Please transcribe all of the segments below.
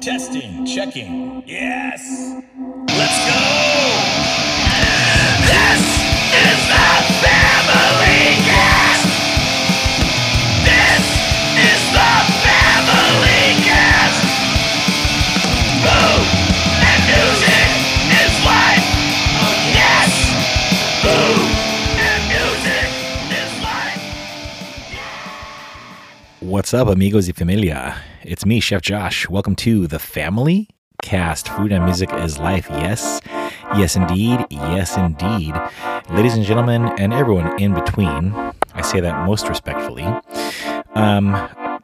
Testing, checking. Yes. Let's go. What's up, amigos y familia? It's me, Chef Josh. Welcome to the Family Cast. Food and music is life. Yes, yes, indeed. Yes, indeed. Ladies and gentlemen, and everyone in between, I say that most respectfully. Um,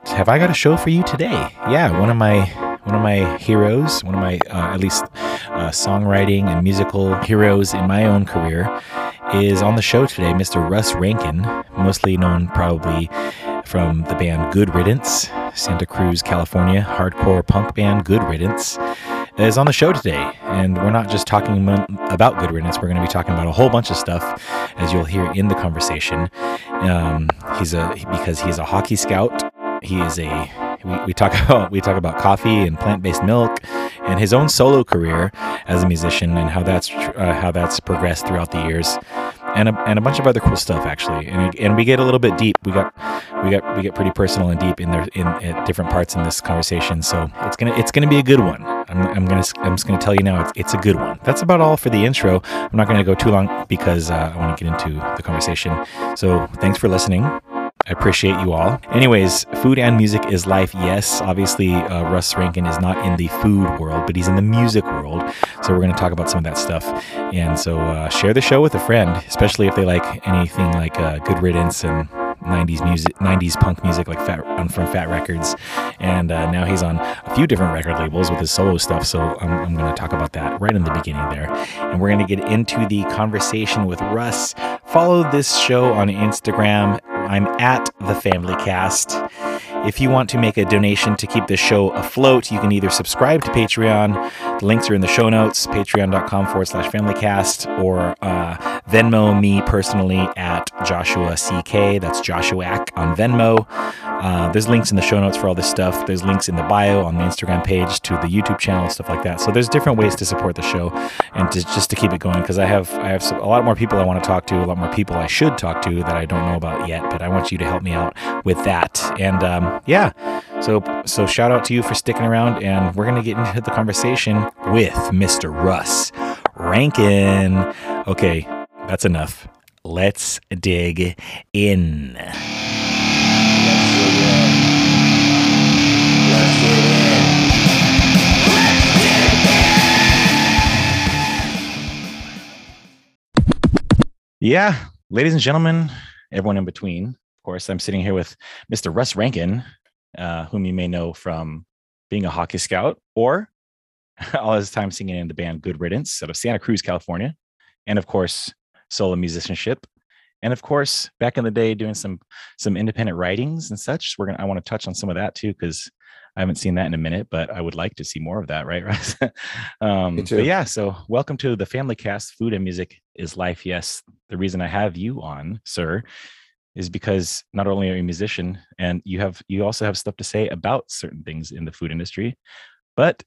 have I got a show for you today? Yeah, one of my one of my heroes, one of my uh, at least uh, songwriting and musical heroes in my own career, is on the show today. Mr. Russ Rankin, mostly known probably from the band Good Riddance, Santa Cruz, California, hardcore punk band Good Riddance, is on the show today. And we're not just talking about Good Riddance, we're going to be talking about a whole bunch of stuff, as you'll hear in the conversation. Um, he's a because he's a hockey scout. He is a we, we talk about we talk about coffee and plant-based milk and his own solo career as a musician and how that's uh, how that's progressed throughout the years and a, and a bunch of other cool stuff actually. And, and we get a little bit deep. We got we got we get pretty personal and deep in there in different parts in this conversation. So it's gonna it's gonna be a good one. I'm, I'm gonna i'm just gonna tell you now it's, it's a good one. That's about all for the intro. I'm not gonna go too long because uh, i want to get into the conversation. So thanks for listening I appreciate you all. Anyways, food and music is life. Yes, obviously, uh, Russ Rankin is not in the food world, but he's in the music world. So we're going to talk about some of that stuff. And so uh, share the show with a friend, especially if they like anything like uh, Good Riddance and 90s music, 90s punk music like Fat um, from Fat Records. And uh, now he's on a few different record labels with his solo stuff. So I'm, I'm going to talk about that right in the beginning there. And we're going to get into the conversation with Russ. Follow this show on Instagram. I'm at the Family Cast. If you want to make a donation to keep this show afloat, you can either subscribe to Patreon. The links are in the show notes, patreon.com forward slash familycast, or uh, Venmo me personally at Joshua CK. That's Joshuac on Venmo. Uh, there's links in the show notes for all this stuff. There's links in the bio on the Instagram page to the YouTube channel, stuff like that. So there's different ways to support the show and to, just to keep it going because I have I have a lot more people I want to talk to, a lot more people I should talk to that I don't know about yet. But I want you to help me out with that. And um, yeah, so so shout out to you for sticking around, and we're gonna get into the conversation with Mr. Russ Rankin. Okay, that's enough. Let's dig in. Yeah, ladies and gentlemen, everyone in between. Of course, I'm sitting here with Mr. Russ Rankin, uh, whom you may know from being a hockey scout or all his time singing in the band Good Riddance out of Santa Cruz, California, and of course, solo musicianship, and of course, back in the day doing some some independent writings and such. We're gonna I want to touch on some of that too because I haven't seen that in a minute, but I would like to see more of that, right, Russ? um, Me too. But yeah, so welcome to the Family Cast. Food and music is life. Yes, the reason I have you on, sir, is because not only are you a musician and you have you also have stuff to say about certain things in the food industry, but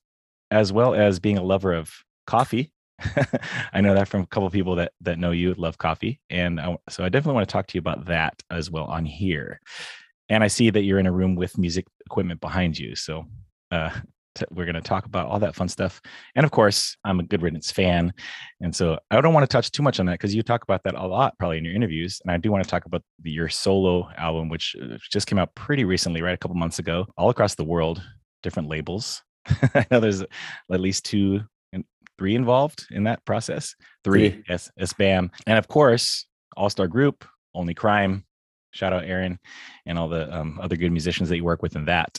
as well as being a lover of coffee. I know that from a couple of people that that know you love coffee, and I, so I definitely want to talk to you about that as well on here. And I see that you're in a room with music equipment behind you, so uh, t- we're going to talk about all that fun stuff. And of course, I'm a Good Riddance fan, and so I don't want to touch too much on that because you talk about that a lot probably in your interviews. And I do want to talk about the, your solo album, which uh, just came out pretty recently, right, a couple months ago, all across the world, different labels. I know there's at least two and three involved in that process. Three, Three. yes, yes, bam, and of course, All Star Group, Only Crime. Shout out Aaron and all the um, other good musicians that you work with in that.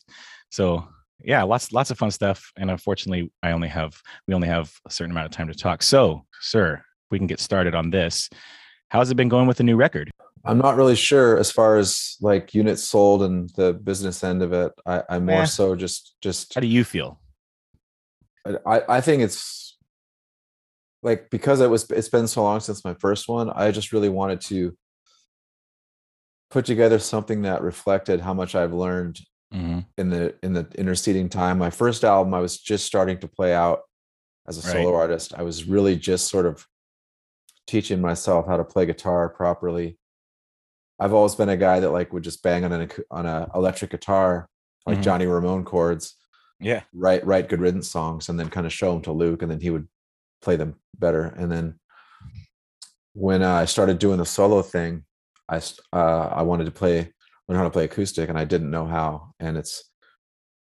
So yeah, lots lots of fun stuff. And unfortunately, I only have we only have a certain amount of time to talk. So, sir, we can get started on this. How's it been going with the new record? I'm not really sure as far as like units sold and the business end of it. I, I'm more Eh. so just just How do you feel? I, I think it's like because it was it's been so long since my first one, I just really wanted to put together something that reflected how much I've learned hmm in the in the interceding time. My first album, I was just starting to play out as a Right. solo artist. I was really just sort of teaching myself how to play guitar properly. I've always been a guy that like would just bang on an on a electric guitar, like Mhm. Johnny Ramone chords, Yeah. write write good riddance songs, and then kind of show them to Luke, and then he would play them better. And then when I started doing the solo thing, I uh, I wanted to play learn how to play acoustic, and I didn't know how, and it's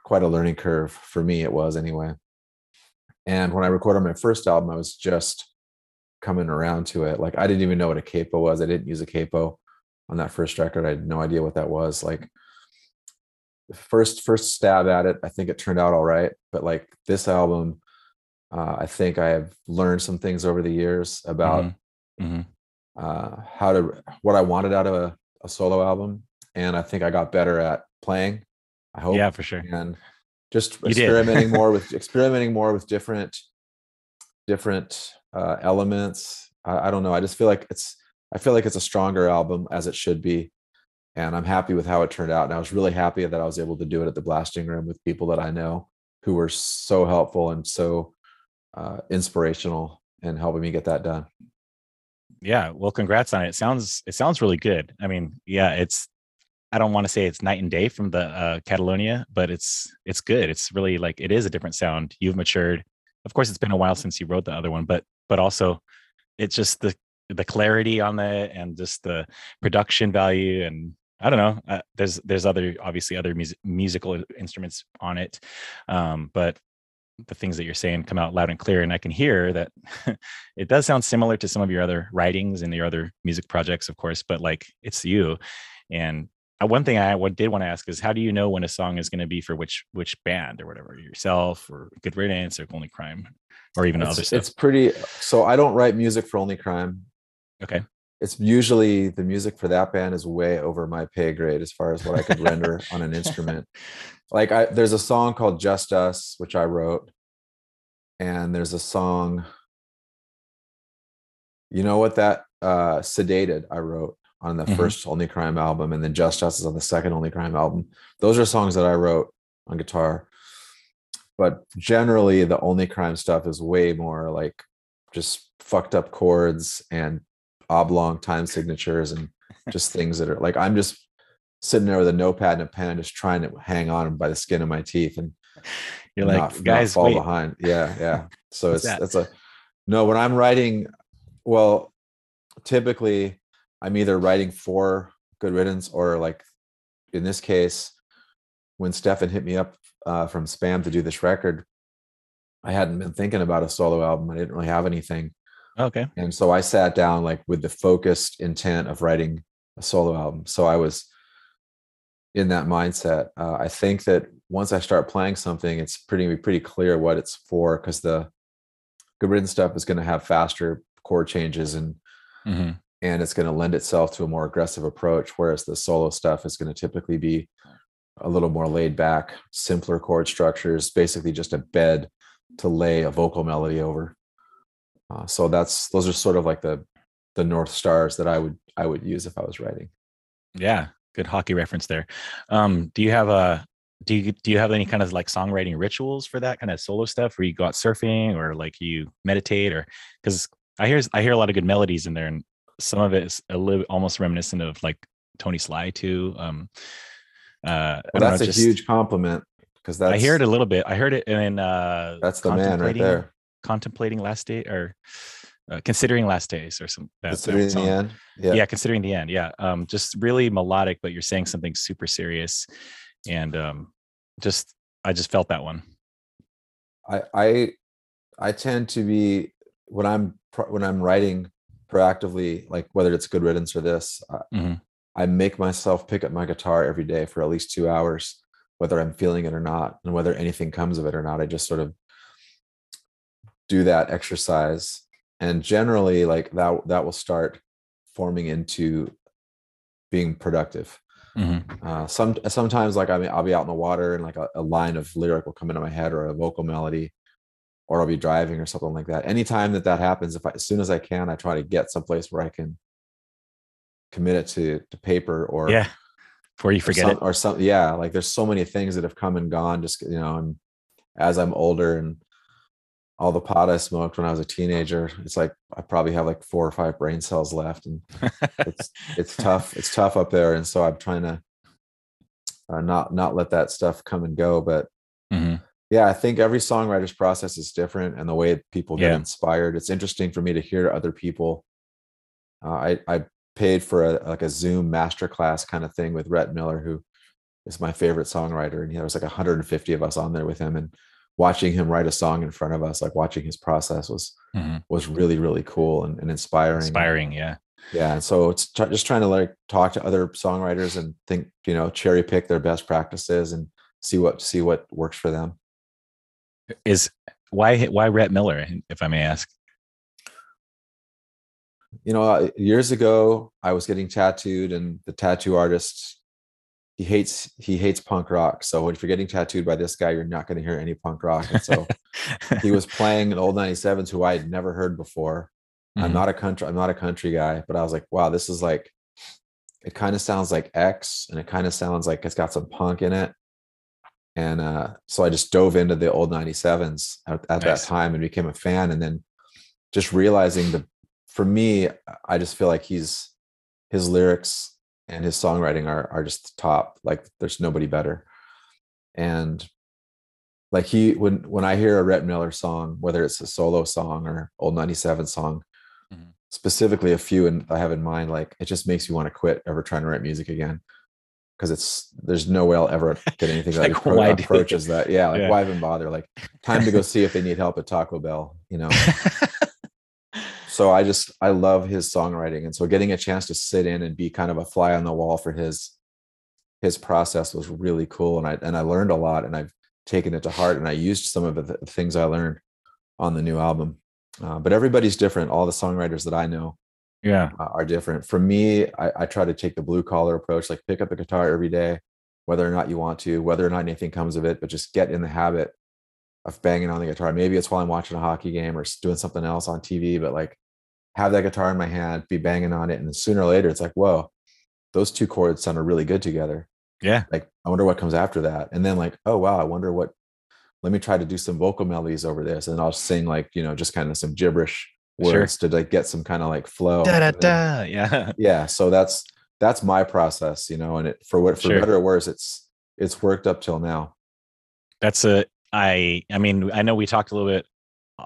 quite a learning curve for me. It was anyway. And when I recorded my first album, I was just coming around to it. Like I didn't even know what a capo was. I didn't use a capo on that first record. I had no idea what that was. Like first first stab at it, I think it turned out all right. But like this album, uh, I think I have learned some things over the years about hmm uh, how to what I wanted out of a, a solo album, and I think I got better at playing. I hope Yeah, for sure. and just You experimenting more with experimenting more with different different uh, elements. I, I don't know. I just feel like it's I feel like it's a stronger album as it should be, and I'm happy with how it turned out. And I was really happy that I was able to do it at the blasting room with people that I know who were so helpful and so uh, inspirational in helping me get that done. Yeah. Well, congrats on it. It sounds it sounds really good. I mean, yeah, it's I don't want to say it's night and day from the uh, Catalonia, but it's it's good. It's really like it is a different sound. You've matured. Of course, it's been a while since you wrote the other one, but but also it's just the the clarity on it and just the production value and I don't know. Uh, there's there's other obviously other music, musical instruments on it, um, but the things that you're saying come out loud and clear, and I can hear that it does sound similar to some of your other writings and your other music projects, of course. But like it's you, and one thing I did want to ask is how do you know when a song is going to be for which which band or whatever yourself or Good Riddance or Only Crime or even other It's, stuff? it's pretty. So I don't write music for Only Crime. Okay. It's usually the music for that band is way over my pay grade as far as what I could render on an instrument. Like I, there's a song called "Just Us" which I wrote, and there's a song. You know what that uh, "Sedated" I wrote on the Mhm. first Only Crime album, and then "Just Us" is on the second Only Crime album. Those are songs that I wrote on guitar. But generally, the Only Crime stuff is way more like just fucked up chords and oblong time signatures and just things that are like I'm just sitting there with a notepad and a pen, just trying to hang on by the skin of my teeth and You're like, not, not guys, fall wait. behind. Yeah, yeah. So it's that? that's a no. When I'm writing, well, typically I'm either writing for Good Riddance or like in this case, when Stefan hit me up uh, from SBÄM to do this record, I hadn't been thinking about a solo album. I didn't really have anything. Okay. And so I sat down like with the focused intent of writing a solo album. So I was in that mindset. Uh, I think that once I start playing something, it's pretty pretty clear what it's for because the good riddance stuff is going to have faster chord changes and hmm and it's going to lend itself to a more aggressive approach. Whereas the solo stuff is going to typically be a little more laid back, simpler chord structures, basically just a bed to lay a vocal melody over. Uh, so that's those are sort of like the the north stars that I would I would use if I was writing. Yeah. Good hockey reference there. Um, do you have a do you do you have any kind of like songwriting rituals for that kind of solo stuff where you go out surfing or like you meditate or because I hear I hear a lot of good melodies in there and some of it is a little almost reminiscent of like Tony Sly too. Um uh Well, don't know, that's a just- huge compliment because that's I hear it a little bit. I heard it in uh that's the man right there. contemplating last day or uh, considering last days or some that, that Considering song. the end, yeah. yeah, considering the end yeah um just really melodic but you're saying something super serious and um just i just felt that one I I I tend to be when I'm pro- when I'm writing proactively, like whether it's good riddance or this, I, Mhm. I make myself pick up my guitar every day for at least two hours, whether I'm feeling it or not, and whether anything comes of it or not. I just sort of do that exercise, and generally, like that that will start forming into being productive. Mhm. Uh, some sometimes like I mean I'll be out in the water and like a, a line of lyric will come into my head or a vocal melody, or I'll be driving or something like that. Anytime that that happens, if I, as soon as I can, I try to get someplace where I can commit it to to paper or yeah before you or forget some, it. or some yeah like there's so many things that have come and gone just you know and as i'm older and all the pot i smoked when i was a teenager it's like i probably have like four or five brain cells left and it's it's tough it's tough up there and so i'm trying to uh, not not let that stuff come and go but Mhm. Yeah i think every songwriter's process is different and the way people get Yeah. inspired it's interesting for me to hear other people uh, i i paid for a like a zoom masterclass kind of thing with rhett miller who is my favorite songwriter and there was like 150 of us on there with him and watching him write a song in front of us like watching his process was Mhm. was really really cool and, and inspiring Inspiring, yeah. yeah and so it's tr- just trying to like talk to other songwriters and think you know cherry pick their best practices and see what see what works for them Is why why Rhett Miller, if I may ask? you know uh, years ago i was getting tattooed and the tattoo artist he hates he hates punk rock so if you're getting tattooed by this guy you're not going to hear any punk rock and so he was playing an old 97s who i had never heard before i'm Mhm. not a country i'm not a country guy but i was like wow this is like it kind of sounds like x and it kind of sounds like it's got some punk in it and uh so i just dove into the old 97s at, at that time and became a fan. And then just realizing the for me i just feel like he's his lyrics and his songwriting are are just top. Like there's nobody better. And like he when when i hear a Rhett Miller song whether it's a solo song or old 97 song Mhm. specifically a few and i have in mind like it just makes you want to quit ever trying to write music again because it's there's no way i'll ever get anything that Like, appro- why approaches that. Yeah like Yeah. why even bother? Like time to go see if they need help at taco bell you know? So i just i love his songwriting and so getting a chance to sit in and be kind of a fly on the wall for his his process was really cool and i and i learned a lot and i've taken it to heart and i used some of the things i learned on the new album. Uh, but everybody's different. All the songwriters that i know yeah. are different for me I, I try to take the blue collar approach like pick up a guitar every day whether or not you want to whether or not anything comes of it but just get in the habit of banging on the guitar maybe it's while i'm watching a hockey game or doing something else on tv but like have that guitar in my hand be banging on it and sooner or later it's like whoa those two chords sounded really good together Yeah. like i wonder what comes after that and then like oh wow i wonder what let me try to do some vocal melodies over this and i'll sing like you know just kind of some gibberish Sure. words to like get some kind of like flow Da da da. Yeah. yeah so that's that's my process you know and it for what for Sure. better or worse it's it's worked up till now That's a I I mean, I know we talked a little bit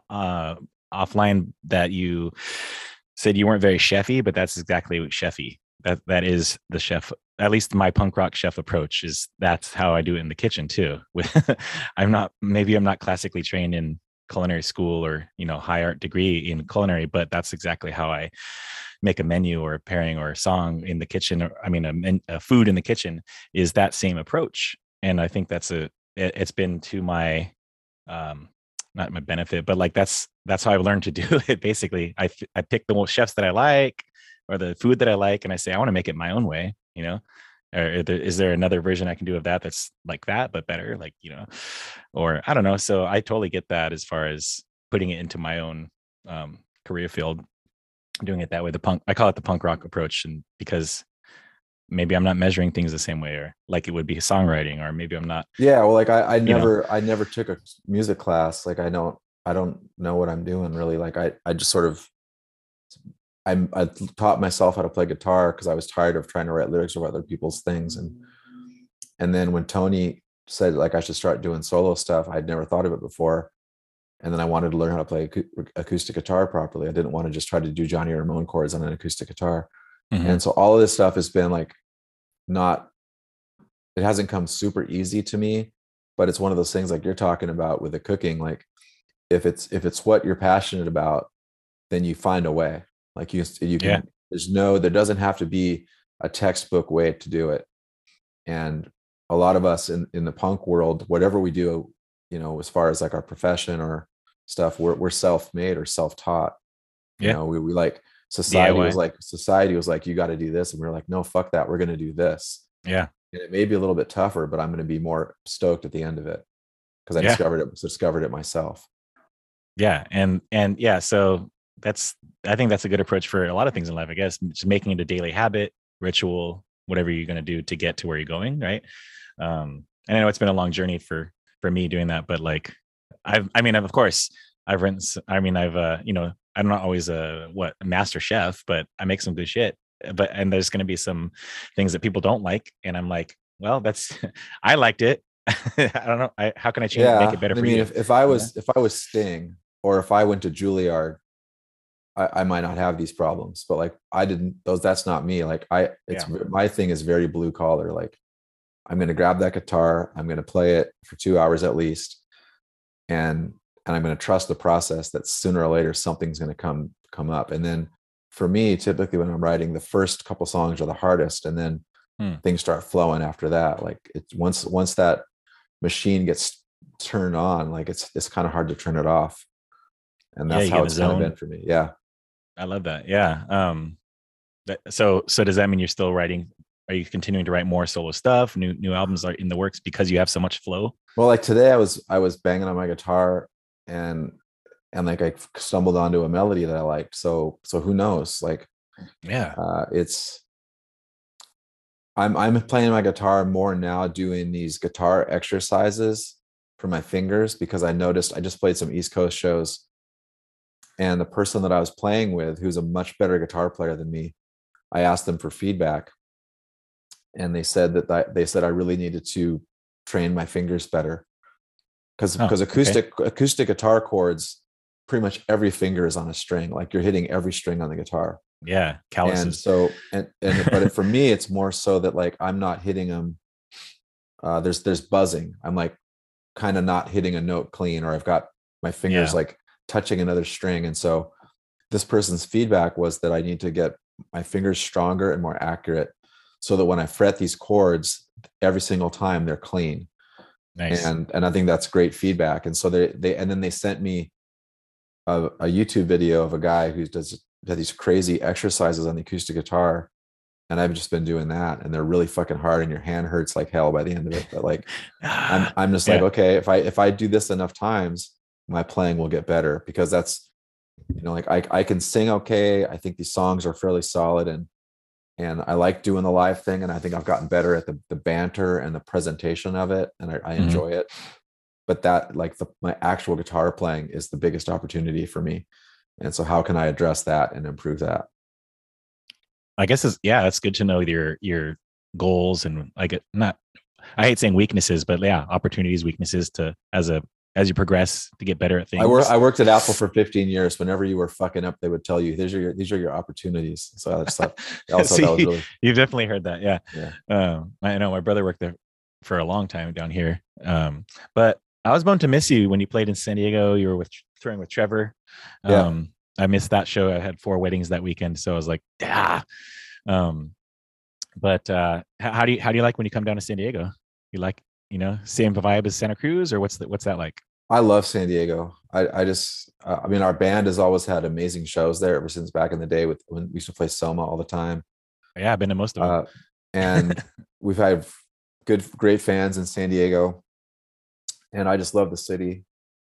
uh offline that you said you weren't very chefy, but that's exactly what chefy. That that is the chef at least my punk rock chef approach is that's how I do it in the kitchen too. With I'm not maybe I'm not classically trained in culinary school or you know high art degree in culinary, but that's exactly how I make a menu or a pairing or a song in the kitchen. Or I mean, a, a food in the kitchen is that same approach, and I think that's a it, it's been to my um not my benefit, but like that's that's how I've learned to do it. Basically, i i pick the chefs that I like or the food that I like, and I say I want to make it my own way. You know, or is there, is there another version I can do of that that's like that but better? Like you know, or I don't know. So I totally get that as far as putting it into my own um, career field, doing it that way. The punk I call it the punk rock approach, and because maybe I'm not measuring things the same way, or like it would be songwriting, or maybe I'm not. yeah well like i, I know. never i never took a music class like i don't i don't know what i'm doing really like i i just sort of i i taught myself how to play guitar because i was tired of trying to write lyrics of other people's things and and then when tony said like i should start doing solo stuff i'd never thought of it before and then i wanted to learn how to play acoustic guitar properly. I didn't want to just try to do johnny ramone chords on an acoustic guitar. Mhm. and so all of this stuff has been like not it hasn't come super easy to me but it's one of those things like you're talking about with the cooking like if it's if it's what you're passionate about then you find a way like you you can Yeah. there's no there doesn't have to be a textbook way to do it and a lot of us in in the punk world whatever we do you know as far as like our profession or stuff we're, we're self-made or self-taught Yeah. you know we, we like society was like society was like you got to do this and we are like no fuck that we're going to do this Yeah. and it may be a little bit tougher but i'm going to be more stoked at the end of it because i Yeah. discovered it discovered it myself yeah and and yeah so that's i think that's a good approach for a lot of things in life i guess just making it a daily habit ritual whatever you're going to do to get to where you're going right? Um and i know it's been a long journey for for me doing that but like i've i mean of course i've written I mean i've uh you know i'm not always a what a master chef but i make some good shit but and there's going to be some things that people don't like and i'm like well that's i liked it. I don't know I, how can i change it, make it better I for mean, you? if, if I was if I was Sting or if I went to Juilliard, I, I might not have these problems. But like I didn't those that's not me. Like I it's Yeah. my thing is very blue collar. Like I'm gonna grab that guitar, I'm gonna play it for two hours at least. And and I'm gonna trust the process that sooner or later something's gonna come come up. And then for me, typically when I'm writing, the first couple songs are the hardest, and then Hmm. things start flowing after that. Like it's once once that machine gets turned on, like it's it's kind of hard to turn it off. And that's you how it's kind of been for me. Yeah. I love that. Yeah. Um that, so so does that mean you're still writing are you continuing to write more solo stuff? New new albums are in the works because you have so much flow? Well, like today I was I was banging on my guitar and and like I stumbled onto a melody that I liked. So so who knows? Like Yeah. uh it's I'm I'm playing my guitar more now doing these guitar exercises for my fingers because I noticed I just played some East Coast shows and the person that I was playing with who's a much better guitar player than me I asked them for feedback and they said that they said I really needed to train my fingers better because Oh, because okay. acoustic acoustic guitar chords pretty much every finger is on a string like you're hitting every string on the guitar Yeah. calluses. and so and and but for me it's more so that like i'm not hitting them uh there's there's buzzing i'm like kind of not hitting a note clean or i've got my fingers Yeah. like touching another string and so this person's feedback was that i need to get my fingers stronger and more accurate so that when i fret these chords every single time they're clean nice. and and I think that's great feedback. And so they they and then they sent me a, a YouTube video of a guy who does these crazy exercises on the acoustic guitar, and I've just been doing that, and they're really fucking hard, and your hand hurts like hell by the end of it. But like I'm I'm just like okay, if I if I do this enough times, my playing will get better because that's you know like I I can sing okay. I think these songs are fairly solid and and I like doing the live thing, and I think I've gotten better at the the banter and the presentation of it, and I, I Mhm. enjoy it. But that, like the my actual guitar playing, is the biggest opportunity for me. And so, how can I address that and improve that? I guess it's yeah, it's good to know your your goals and like not I hate saying weaknesses, but yeah, opportunities, weaknesses to as a as you progress to get better at things. I work. I worked at Apple for 15 years. Whenever you were fucking up, they would tell you, "These are your these are your opportunities." So I just thought also that was really You've definitely heard that. Yeah. Yeah. Um, I know my brother worked there for a long time down here. Um, but I was bound to miss you when you played in San Diego. You were with touring with Trevor. Yeah. Um, I missed that show. I had four weddings that weekend, so I was like, ah. Um, but uh, how do you how do you like when you come down to San Diego? You like you know same vibe as Santa Cruz, or what's the, what's that like? I love San Diego. I, I just, uh, I mean, our band has always had amazing shows there ever since back in the day with when we used to play Soma all the time. Yeah, I've been to most of them. Uh, and we've had good, great fans in San Diego. And I just love the city.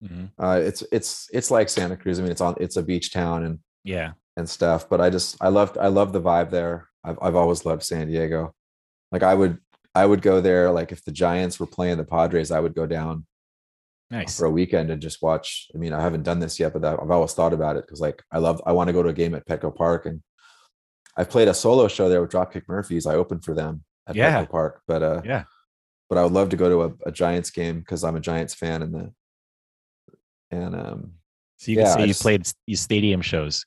Mhm. Uh, it's, it's, it's like Santa Cruz. I mean, it's on, it's a beach town and, Yeah, and stuff, but I just, I loved, I love the vibe there. I've, I've always loved San Diego. Like I would, I would go there. Like if the Giants were playing the Padres, I would go down nice. for a weekend and just watch. I mean, I haven't done this yet, but I've always thought about it because like I love I want to go to a game at Petco Park and I've played a solo show there with Dropkick Murphys. I opened for them at Yeah. Petco Park, but uh, Yeah. but I would love to go to a, a Giants game because I'm a Giants fan and the and um So you can yeah, say I you just- played these stadium shows.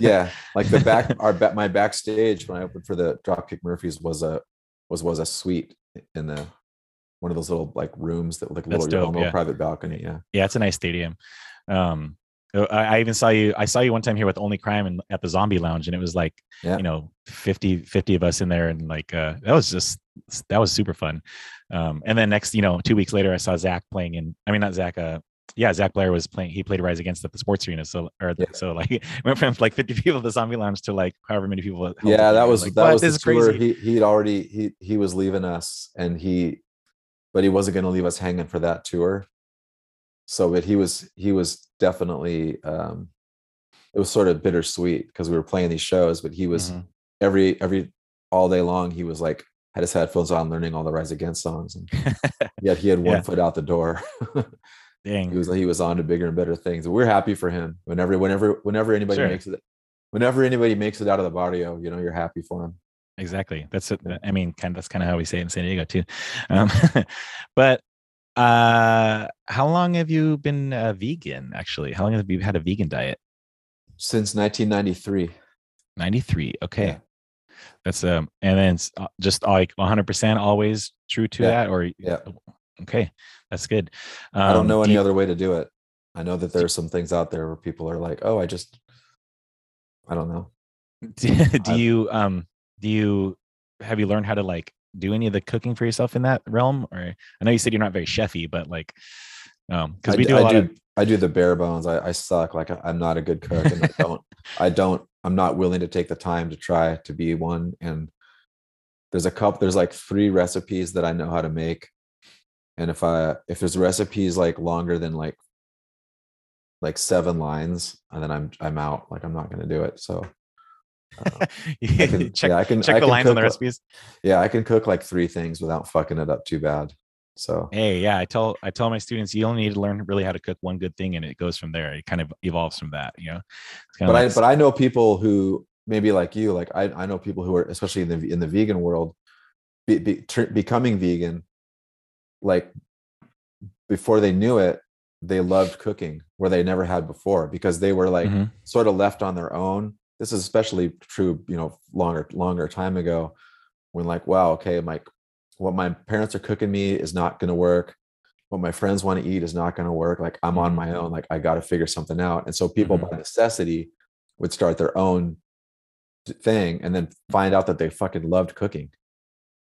yeah, like the back our my backstage when I opened for the Dropkick Murphys was a was was a suite in the one of those little like rooms that like a That's little, dope, yeah. private balcony. Yeah. Yeah, it's a nice stadium. Um, uh, I, I even saw you. I saw you one time here with Only Crime and at the Zombie Lounge, and it was like Yeah. you know 50, 50 of us in there, and like uh, that was just that was super fun. Um, and then next, you know, two weeks later, I saw Zach playing in. I mean, not Zach. Uh, yeah, Zach Blair was playing. He played Rise Against at the Sports Arena. So or Yeah. so like went from like fifty people at the Zombie Lounge to like however many people. yeah that was like, that was this the tour crazy. he he'd already he he was leaving us and he but he wasn't going to leave us hanging for that tour so but he was he was definitely um it was sort of bittersweet because we were playing these shows but he was Mhm. every every all day long he was like had his headphones on learning all the rise against songs and yet he had one Yeah. foot out the door he was he was on to bigger and better things we're happy for him whenever whenever whenever anybody Sure. makes it whenever anybody makes it out of the barrio you know you're happy for him Exactly. That's it. I mean, kind of that's kind of how we say it in San Diego too. Um, but uh, how long have you been uh, vegan? Actually, how long have you had a vegan diet? since 1993 Ninety three. Okay. Yeah. That's um, and then it's uh, just like one hundred percent always true to Yeah. that, or Yeah. Okay, that's good. i don't Um, know do any you- other way to do it i know that there are some things out there where people are like oh i just i don't know do, do you um do you have you learned how to like do any of the cooking for yourself in that realm or i know you said you're not very chefy but like um because we do a I lot do, of I do the bare bones. I, I suck. Like I- I'm not a good cook, and I don't. I don't. I'm not willing to take the time to try to be one. And there's a couple. There's like three recipes that I know how to make, and if I if there's recipes like longer than like like seven lines, and then I'm I'm out. Like I'm not going to do it. So uh, I can, check yeah, I can check I the can lines on the cook, like- recipes Yeah, I can cook like three things without fucking it up too bad. So hey yeah i tell i tell my students you only need to learn really how to cook one good thing and it goes from there it kind of evolves from that you know it's but of I but I know people who maybe like you, like I I know people who are especially in the in the vegan world, be, be, tur- becoming vegan, like before they knew it, they loved cooking where they never had before because they were like Mhm. sort of left on their own. This is especially true, you know, longer longer time ago, when like wow, okay, like what my parents are cooking me is not going to work. What my friends want to eat is not going to work. Like I'm on my own. Like I got to figure something out. And so people Mhm. by necessity would start their own thing and then find out that they fucking loved cooking.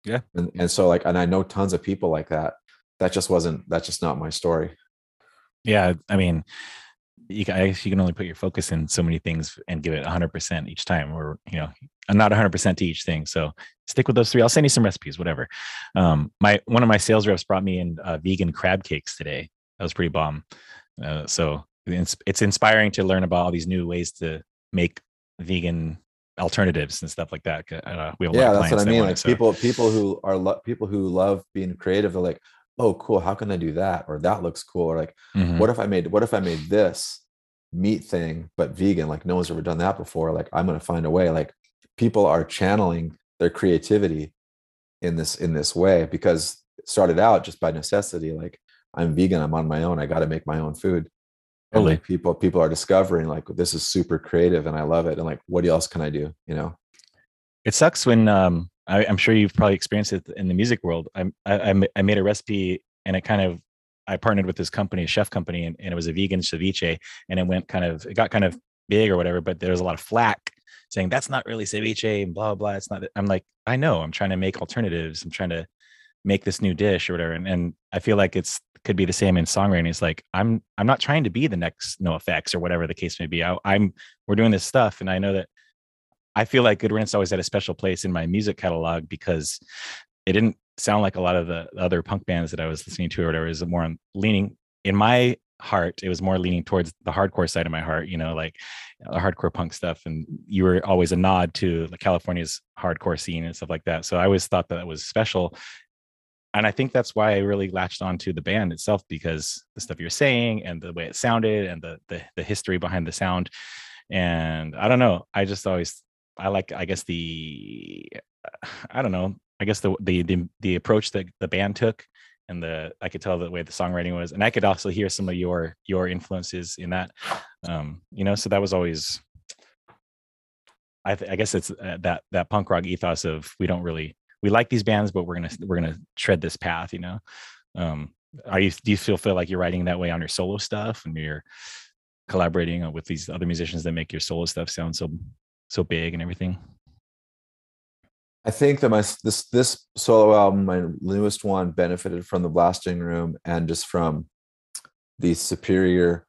Yeah. And and so like and I know tons of people like that. That just wasn't that's just not my story. yeah i mean you can, I guess you can only put your focus in so many things and give it 100% each time or you know i'm not 100% to each thing so stick with those three. I'll send you some recipes whatever. Um my one of my sales reps brought me in uh, vegan crab cakes today. That was pretty bomb. Uh, so it's, it's inspiring to learn about all these new ways to make vegan alternatives and stuff like that uh, we have a lot yeah that's what i mean like so- people people who are lo- people who love being creative they're like oh cool how can i do that? Or that looks cool. Or like Mhm. what if i made what if i made this meat thing but vegan? Like no one's ever done that before. Like i'm going to find a way. Like people are channeling their creativity in this in this way because it started out just by necessity. Like i'm vegan i'm on my own i got to make my own food. And like people people are discovering like this is super creative and i love it. And like what else can i do you know? It sucks when um I, i'm sure you've probably experienced it in the music world. I'm, I, I made a recipe and it kind of i partnered with this company a chef company and, and it was a vegan ceviche and it went kind of it got kind of big or whatever but there was a lot of flack saying that's not really ceviche and blah blah blah. It's not i'm like i know. I'm trying to make alternatives. I'm trying to make this new dish or whatever and, and i feel like it's could be the same in songwriting. It's like i'm i'm not trying to be the next NOFX or whatever the case may be. I, i'm we're doing this stuff and i know that I feel like Good Riddance always had a special place in my music catalog because it didn't sound like a lot of the other punk bands that I was listening to or whatever. It was more leaning in my heart. It was more leaning towards the hardcore side of my heart, you know, like hardcore punk stuff. And you were always a nod to like California's hardcore scene and stuff like that. So I always thought that was special. And I think that's why I really latched onto the band itself because the stuff you're saying and the way it sounded and the the, the history behind the sound. And I don't know. I just always I like I guess the I don't know. I guess the the the, the approach that the band took and the I could tell the way the songwriting was and I could also hear some of your your influences in that um you know so that was always I th- I guess it's uh, that that punk rock ethos of we don't really we like these bands but we're to we're to tread this path you know um are you do you feel feel like you're writing that way on your solo stuff and you're collaborating with these other musicians that make your solo stuff sound so so big and everything I think that my this this solo album, my newest one, benefited from the blasting room and just from the superior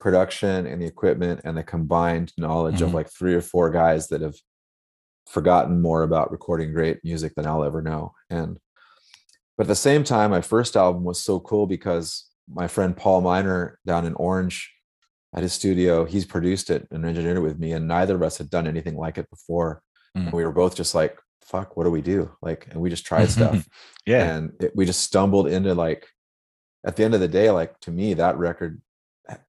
production and the equipment and the combined knowledge of Mhm. like three or four guys that have forgotten more about recording great music than I'll ever know. And but at the same time, my first album was so cool because my friend Paul Miner down in Orange at his studio, he's produced it and engineered it with me, and neither of us had done anything like it before. Mm. And we were both just like fuck, what do we do? Like, and we just tried stuff. yeah. and it, we just stumbled into like at the end of the day like to me that record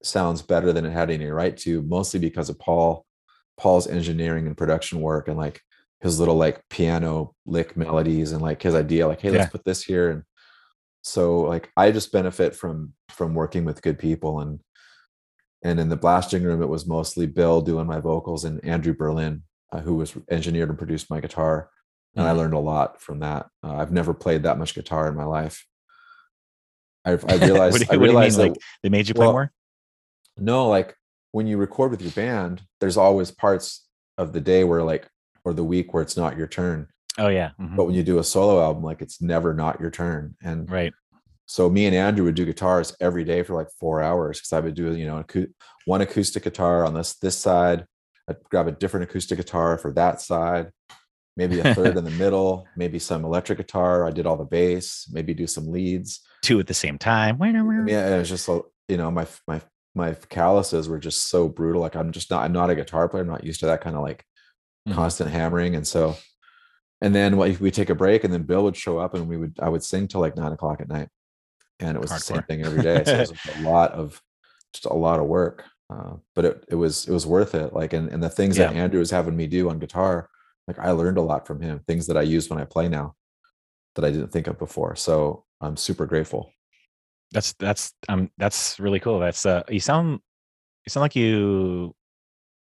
sounds better than it had any right to mostly because of paul paul's engineering and production work and like his little like piano lick melodies and like his idea like hey let's put this here and so like i just benefit from from working with good people and and in the blasting room it was mostly bill doing my vocals and andrew berlin uh, who was engineered and produced my guitar and I Mhm. learned a lot from that. Uh, I've never played that much guitar in my life. I, I realized. what, do, I what do you mean? that Like they made you play well, more? no, like when you record with your band, there's always parts of the day where like or the week where it's not your turn. Oh yeah. Mhm. But when you do a solo album, like it's never not your turn. And Right. So me and Andrew would do guitars every day for like four hours because I would do you know one acoustic guitar on this this side. I'd grab a different acoustic guitar for that side, maybe a third in the middle, maybe some electric guitar. I did all the bass, maybe do some leads. Two at the same time. Yeah, it was just so you know my my my calluses were just so brutal. Like I'm just not I'm not a guitar player. I'm not used to that kind of like Mhm. constant hammering. And so, and then what we take a break, and then Bill would show up, and we would I would sing till like nine o'clock at night, and it was the same thing every day. So it was a lot of just a lot of work. Uh, but it, it was it was worth it. Like and, and the things that Andrew was having me do on guitar, like I learned a lot from him. Things that I use when I play now that I didn't think of before. So I'm super grateful. That's that's um that's really cool. That's uh you sound you sound like you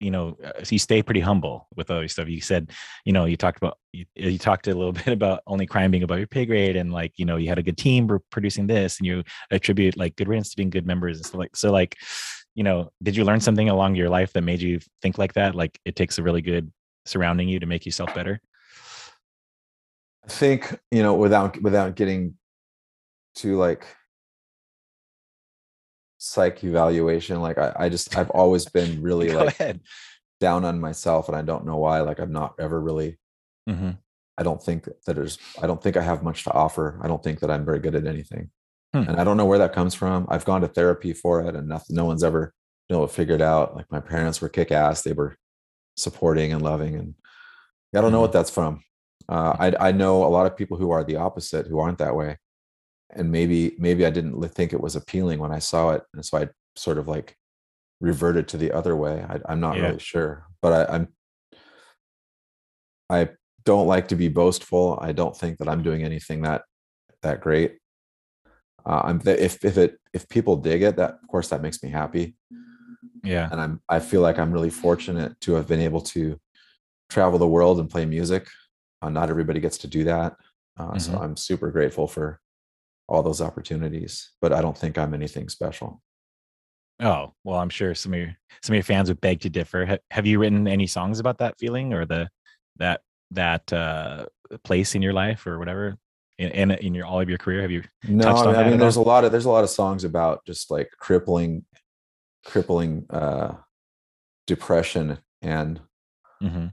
you know uh, you stay pretty humble with all your stuff. You said you know you talked about you, you talked a little bit about only crime being about your pay grade and like you know you had a good team producing this and you attribute like good riddance to being good members and stuff like so like you know did you learn something along your life that made you think like that like it takes a really good surrounding you to make yourself better I think you know without without getting to like psych evaluation like I, I just i've always been really like ahead. down on myself and i don't know why like i'm not ever really hmm i don't think that there's i don't think i have much to offer. I don't think that i'm very good at anything. Hmm. and i don't know where that comes from. I've gone to therapy for it and nothing no one's ever been able to figure it out like my parents were kick-ass they were supporting and loving and i don't know what that's from. Uh, I, I know a lot of people who are the opposite who aren't that way and maybe maybe i didn't think it was appealing when i saw it and so i sort of like reverted to the other way I, i'm not Yeah. really sure but I, i'm i don't like to be boastful i don't think that i'm doing anything that that great uh, i'm if if it if people dig it that of course that makes me happy yeah and i'm i feel like i'm really fortunate to have been able to travel the world and play music uh, not everybody gets to do that uh, so Mhm. i'm super grateful for all those opportunities but i don't think i'm anything special Oh well, I'm sure some of your some of your fans would beg to differ. Ha- have you written any songs about that feeling or the that that uh, place in your life or whatever in in, in your all of your career? Have you? no touched i on mean, I mean there's a lot of there's a lot of songs about just like crippling crippling uh depression and mm-hmm.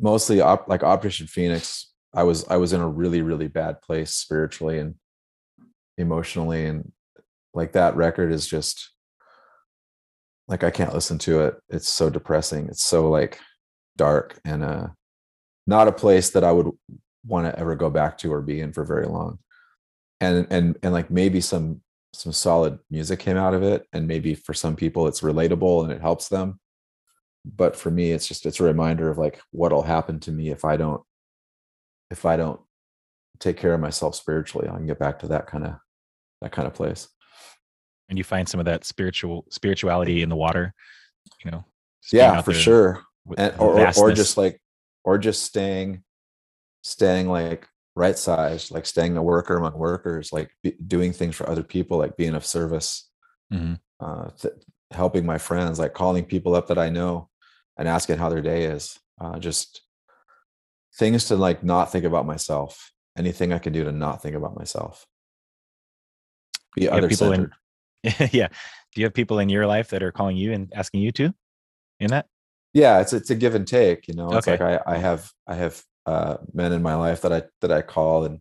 mostly op- like operation phoenix i was i was in a really really bad place spiritually and emotionally and like that record is just like i can't listen to it. It's so depressing. It's so like dark and uh not a place that i would want to ever go back to or be in for very long. And and and like maybe some some solid music came out of it and maybe for some people it's relatable and it helps them. But for me it's just it's a reminder of like what'll happen to me if i don't if i don't take care of myself spiritually. I can get back to that kind of that kind of place. And you find some of that spiritual spirituality in the water, you know? yeah for sure. and or, or, just like or just staying staying like right sized like staying a worker among workers like be, doing things for other people like being of service. Mhm. uh th- helping my friends like calling people up that i know and asking how their day is. Uh just things to like not think about myself. Anything i can do to not think about myself be other people in- centered yeah. Do you have people in your life that are calling you and asking you to in that? yeah it's it's a give and take you know it's Okay. like i i have i have uh men in my life that i that i call and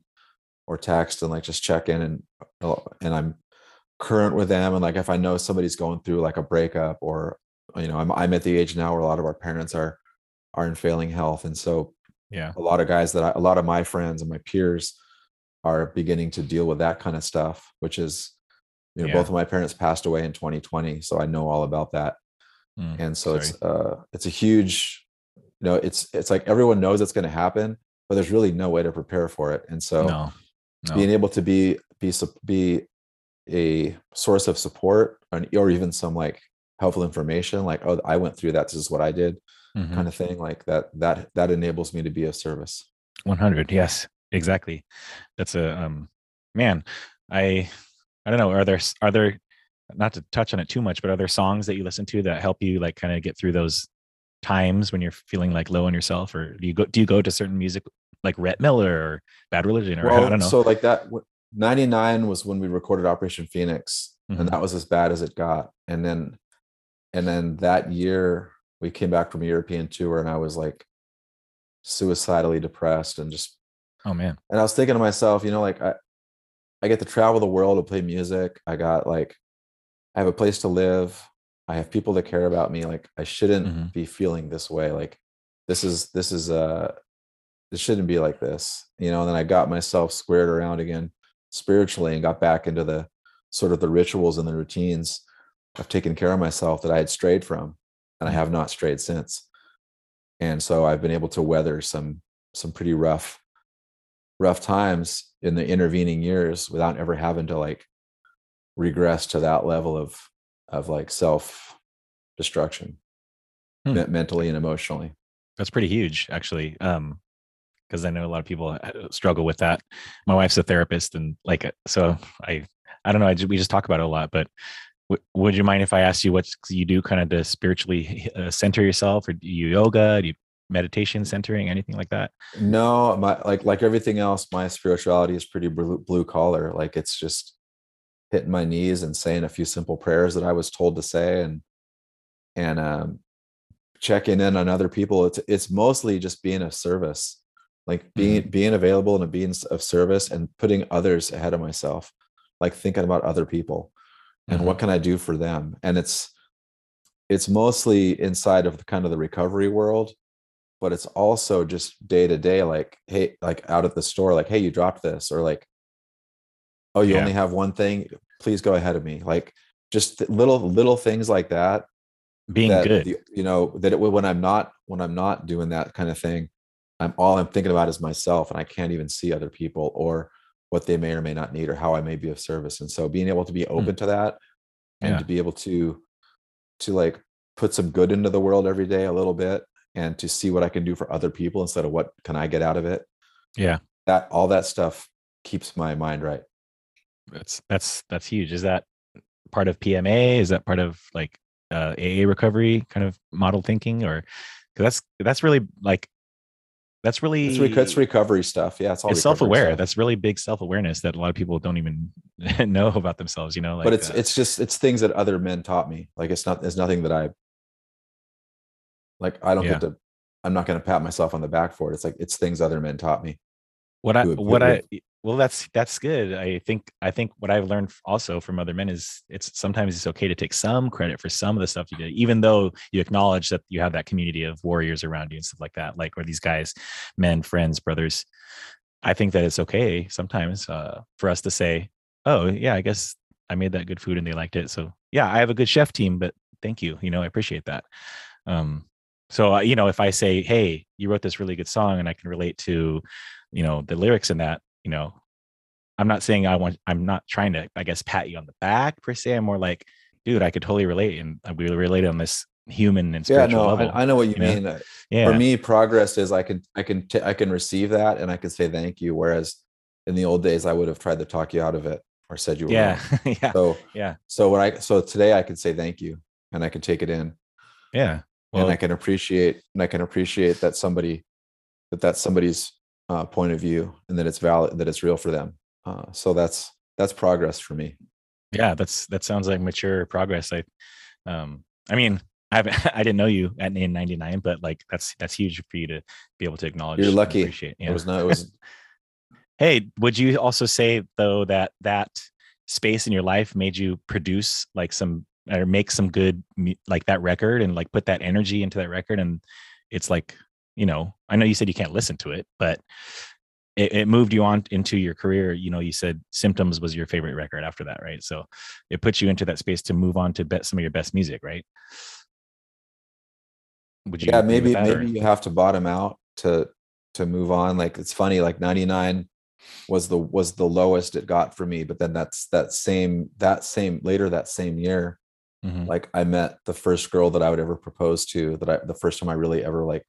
or text and like just check in and uh, and i'm current with them and like if i know somebody's going through like a breakup or you know i'm i'm at the age now where a lot of our parents are are in failing health and so Yeah. a lot of guys that I, a lot of my friends and my peers are beginning to deal with that kind of stuff, which is, you know, Yeah. both of my parents passed away in 2020, so I know all about that. Mm, And so sorry. it's uh it's a huge, you know, it's it's like everyone knows it's going to happen, but there's really no way to prepare for it. And so no. No. being able to be be be a source of support and, or even some like helpful information like oh i went through that this is what i did Mhm. kind of thing like that that that enables me to be of service 100 yes exactly. That's a um man i i don't know are there are there not to touch on it too much but are there songs that you listen to that help you like kind of get through those times when you're feeling like low on yourself? Or do you go do you go to certain music like Rhett Miller or Bad Religion or I don't know. so like that 99 was when we recorded operation phoenix Mhm. and that was as bad as it got. And then and then that year we came back from a european tour and i was like suicidally depressed and just oh man and I was thinking to myself, you know, like I, I get to travel the world to play music. I got like, I have a place to live. I have people that care about me. Like I shouldn't Mhm. be feeling this way. Like this is this is uh this shouldn't be like this, you know. And then I got myself squared around again spiritually and got back into the sort of the rituals and the routines of taking care of myself that I had strayed from, and I Mm. have not strayed since. And so I've been able to weather some some pretty rough rough times in the intervening years without ever having to like regress to that level of of like self destruction Hmm. me- mentally and emotionally That's pretty huge, actually. Um, because I know a lot of people uh, struggle with that. My wife's a therapist, and like, uh, so I, I don't know. I, we just talk about it a lot. But w- would you mind if I asked you what you do, kind of to spiritually uh, center yourself, or do you yoga, do you meditation centering, anything like that? no my like like everything else my spirituality is pretty blue, blue collar like it's just hitting my knees and saying a few simple prayers that i was told to say and and um checking in on other people it's it's mostly just being of service like being being available and being of service and putting others ahead of myself like thinking about other people and Mhm. what can i do for them and it's it's mostly inside of the kind of the recovery world but it's also just day to day like hey like out at the store like hey you dropped this or like oh you Yeah. only have one thing please go ahead of me like just little little things like that Being that good. you know that it, when i'm not when i'm not doing that kind of thing i'm all i'm thinking about is myself and i can't even see other people or what they may or may not need or how i may be of service and so being able to be open to that and Hmm. Yeah. to be able to to like put some good into the world every day a little bit and to see what i can do for other people instead of what can i get out of it yeah, that all that stuff keeps my mind right that's that's that's huge. Is that part of PMA? Is that part of like uh, AA recovery kind of model thinking, or that's that's really like that's really it's, rec- it's recovery stuff yeah it's all it's self-aware stuff. that's really big self-awareness that a lot of people don't even know about themselves you know like but it's uh, it's just it's things that other men taught me like it's not it's nothing that i like i don't Yeah. get to i'm not going to pat myself on the back for it. It's like it's things other men taught me. What i what i well that's that's good. I think i think what i've learned also from other men is it's sometimes it's okay to take some credit for some of the stuff you did even though you acknowledge that you have that community of warriors around you and stuff like that like or these guys men friends brothers. I think that it's okay sometimes uh, for us to say oh yeah i guess i made that good food and they liked it. So yeah i have a good chef team but thank you you know i appreciate that. Um so uh, you know if i say hey you wrote this really good song and i can relate to you know the lyrics in that you know i'm not saying i want i'm not trying to i guess pat you on the back per se i'm more like dude i could totally relate and uh, we relate on this human and yeah spiritual no level I, I know what you, you mean Uh, yeah. for me progress is i can i can t- i can receive that and i can say thank you whereas in the old days i would have tried to talk you out of it or said you were yeah yeah so yeah. so when i so today i can say thank you and i can take it in. Yeah well and I can appreciate and I can appreciate that somebody that that's somebody's uh, point of view and that it's valid that it's real for them. Uh, so that's that's progress for me. yeah that's that sounds like mature progress i um i mean i haven't i didn't know you at in 99 but like that's that's huge for you to be able to acknowledge You're lucky. appreciate It was not. it was hey would you also say though that that space in your life made you produce like some or make some good like that record and like put that energy into that record and it's like you know, I know you said you can't listen to it, but it, it moved you on into your career. You know, you said Symptoms was your favorite record after that, right? So it puts you into that space to move on to bet some of your best music, right? Would you? yeah with maybe or- maybe you have to bottom out to to move on like it's funny like 99 was the was the lowest it got for me but then that's that same that same later that same year Mhm. like i met the first girl that i would ever propose to that i the first time i really ever like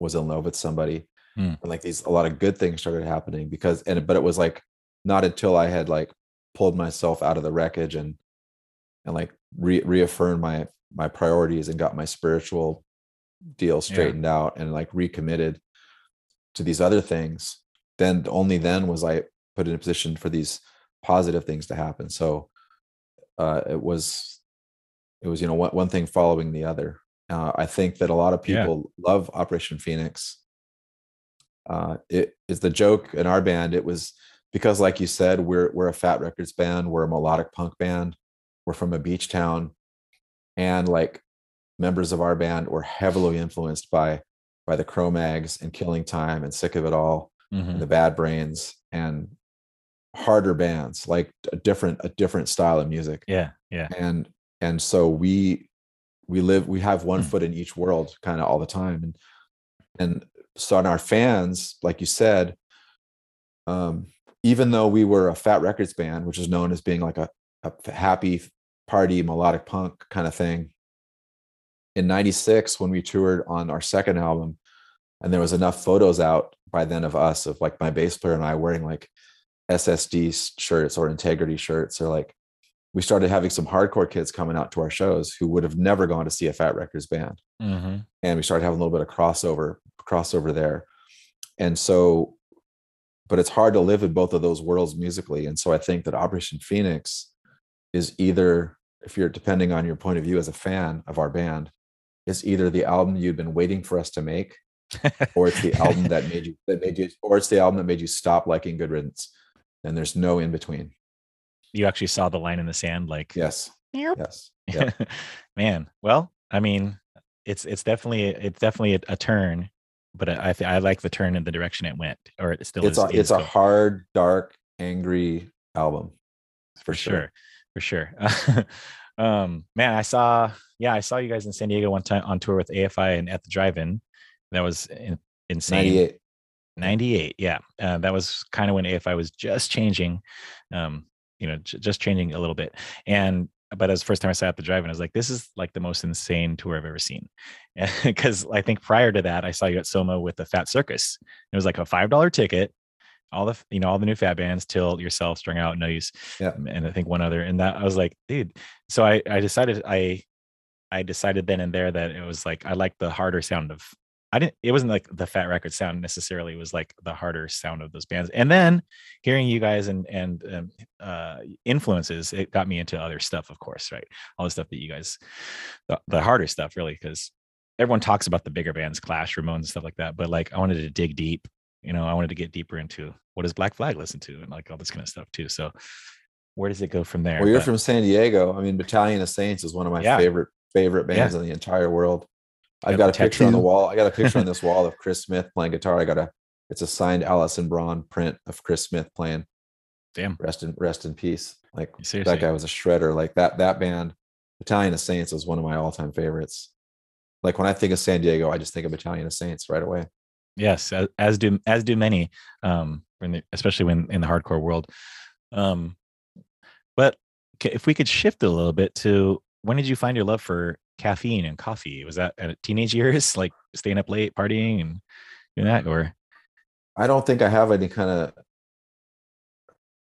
was in love with somebody Hmm. and like these a lot of good things started happening because and but it was like not until i had like pulled myself out of the wreckage and and like re- reaffirmed my my priorities and got my spiritual deal straightened out and like recommitted to these other things then only then was i put in a position for these positive things to happen so uh it was it was you know one, one thing following the other uh, i think that a lot of Yeah. people love operation phoenix uh it is the joke in our band it was because like you said we're we're a fat records band we're a melodic punk band we're from a beach town and like members of our band were heavily influenced by by the Cro-Mags and Killing Time and Sick of It All Mhm. and the Bad Brains and harder bands like a different a different style of music Yeah, yeah, and and so we we live we have one Hmm. foot in each world kind of all the time and and so on our fans like you said um even though we were a fat records band which is known as being like a, a happy party melodic punk kind of thing in 96 when we toured on our second album and there was enough photos out by then of us of like my bass player and i wearing like ssd shirts or integrity shirts or like we started having some hardcore kids coming out to our shows who would have never gone to see a fat records band. Mhm. and we started having a little bit of crossover crossover there. And so but it's hard to live in both of those worlds musically. And so i think that operation phoenix is either if you're depending on your point of view as a fan of our band is either the album you've been waiting for us to make or it's the album that made you that made you or it's the album that made you stop liking good riddance. And there's no in between you actually saw the line in the sand, like yes. Yep. yes. Yeah. man well i mean it's it's definitely it's definitely a, a turn but i I, I like the turn in the direction it went or it still it's is, a is it's a go- hard dark angry album for sure. For sure. Um man i saw yeah i saw you guys in san diego one time on tour with afi and at the drive-in. That was in, insane. 98 98 yeah. Uh, that was kind of when afi was just changing. Um you know j- just changing a little bit. And but as the first time i sat at the drive-in i was like this is like the most insane tour i've ever seen. Because i think prior to that i saw you at soma with the fat circus. It was like a five dollar ticket all the you know all the new fat bands till yourself strung out no use Yeah. and i think one other and that i was like dude. So i i decided i i decided then and there that it was like i like the harder sound of I didn't. It wasn't like the Fat Record sound necessarily. It was like the harder sound of those bands. And then hearing you guys and and um, uh, influences, it got me into other stuff. Of course, right? All the stuff that you guys, the, the harder stuff, really, because everyone talks about the bigger bands, Clash, Ramones, stuff like that. But like, I wanted to dig deep. You know, I wanted to get deeper into what does Black Flag listen to, and like all this kind of stuff too. So, where does it go from there? Well, you're But- from San Diego. I mean, Battalion of Saints is one of my Yeah. favorite favorite bands in the entire world. I've Got a picture on the wall. I got a picture on this wall of Chris Smith playing guitar. I got a it's a signed Alison Braun print of Chris Smith playing. Damn. Rest in rest in peace. Like Seriously. that guy was a shredder. Like that that band, Battalion of Saints is one of my all time favorites. Like when I think of San Diego, I just think of Battalion of Saints right away. Yes, as, as do as do many, um, when the, especially when in the hardcore world. Um, but if we could shift a little bit to when did you find your love for caffeine and coffee? Was that at teenage years, like staying up late, partying, and doing that, or I don't think I have any kind of.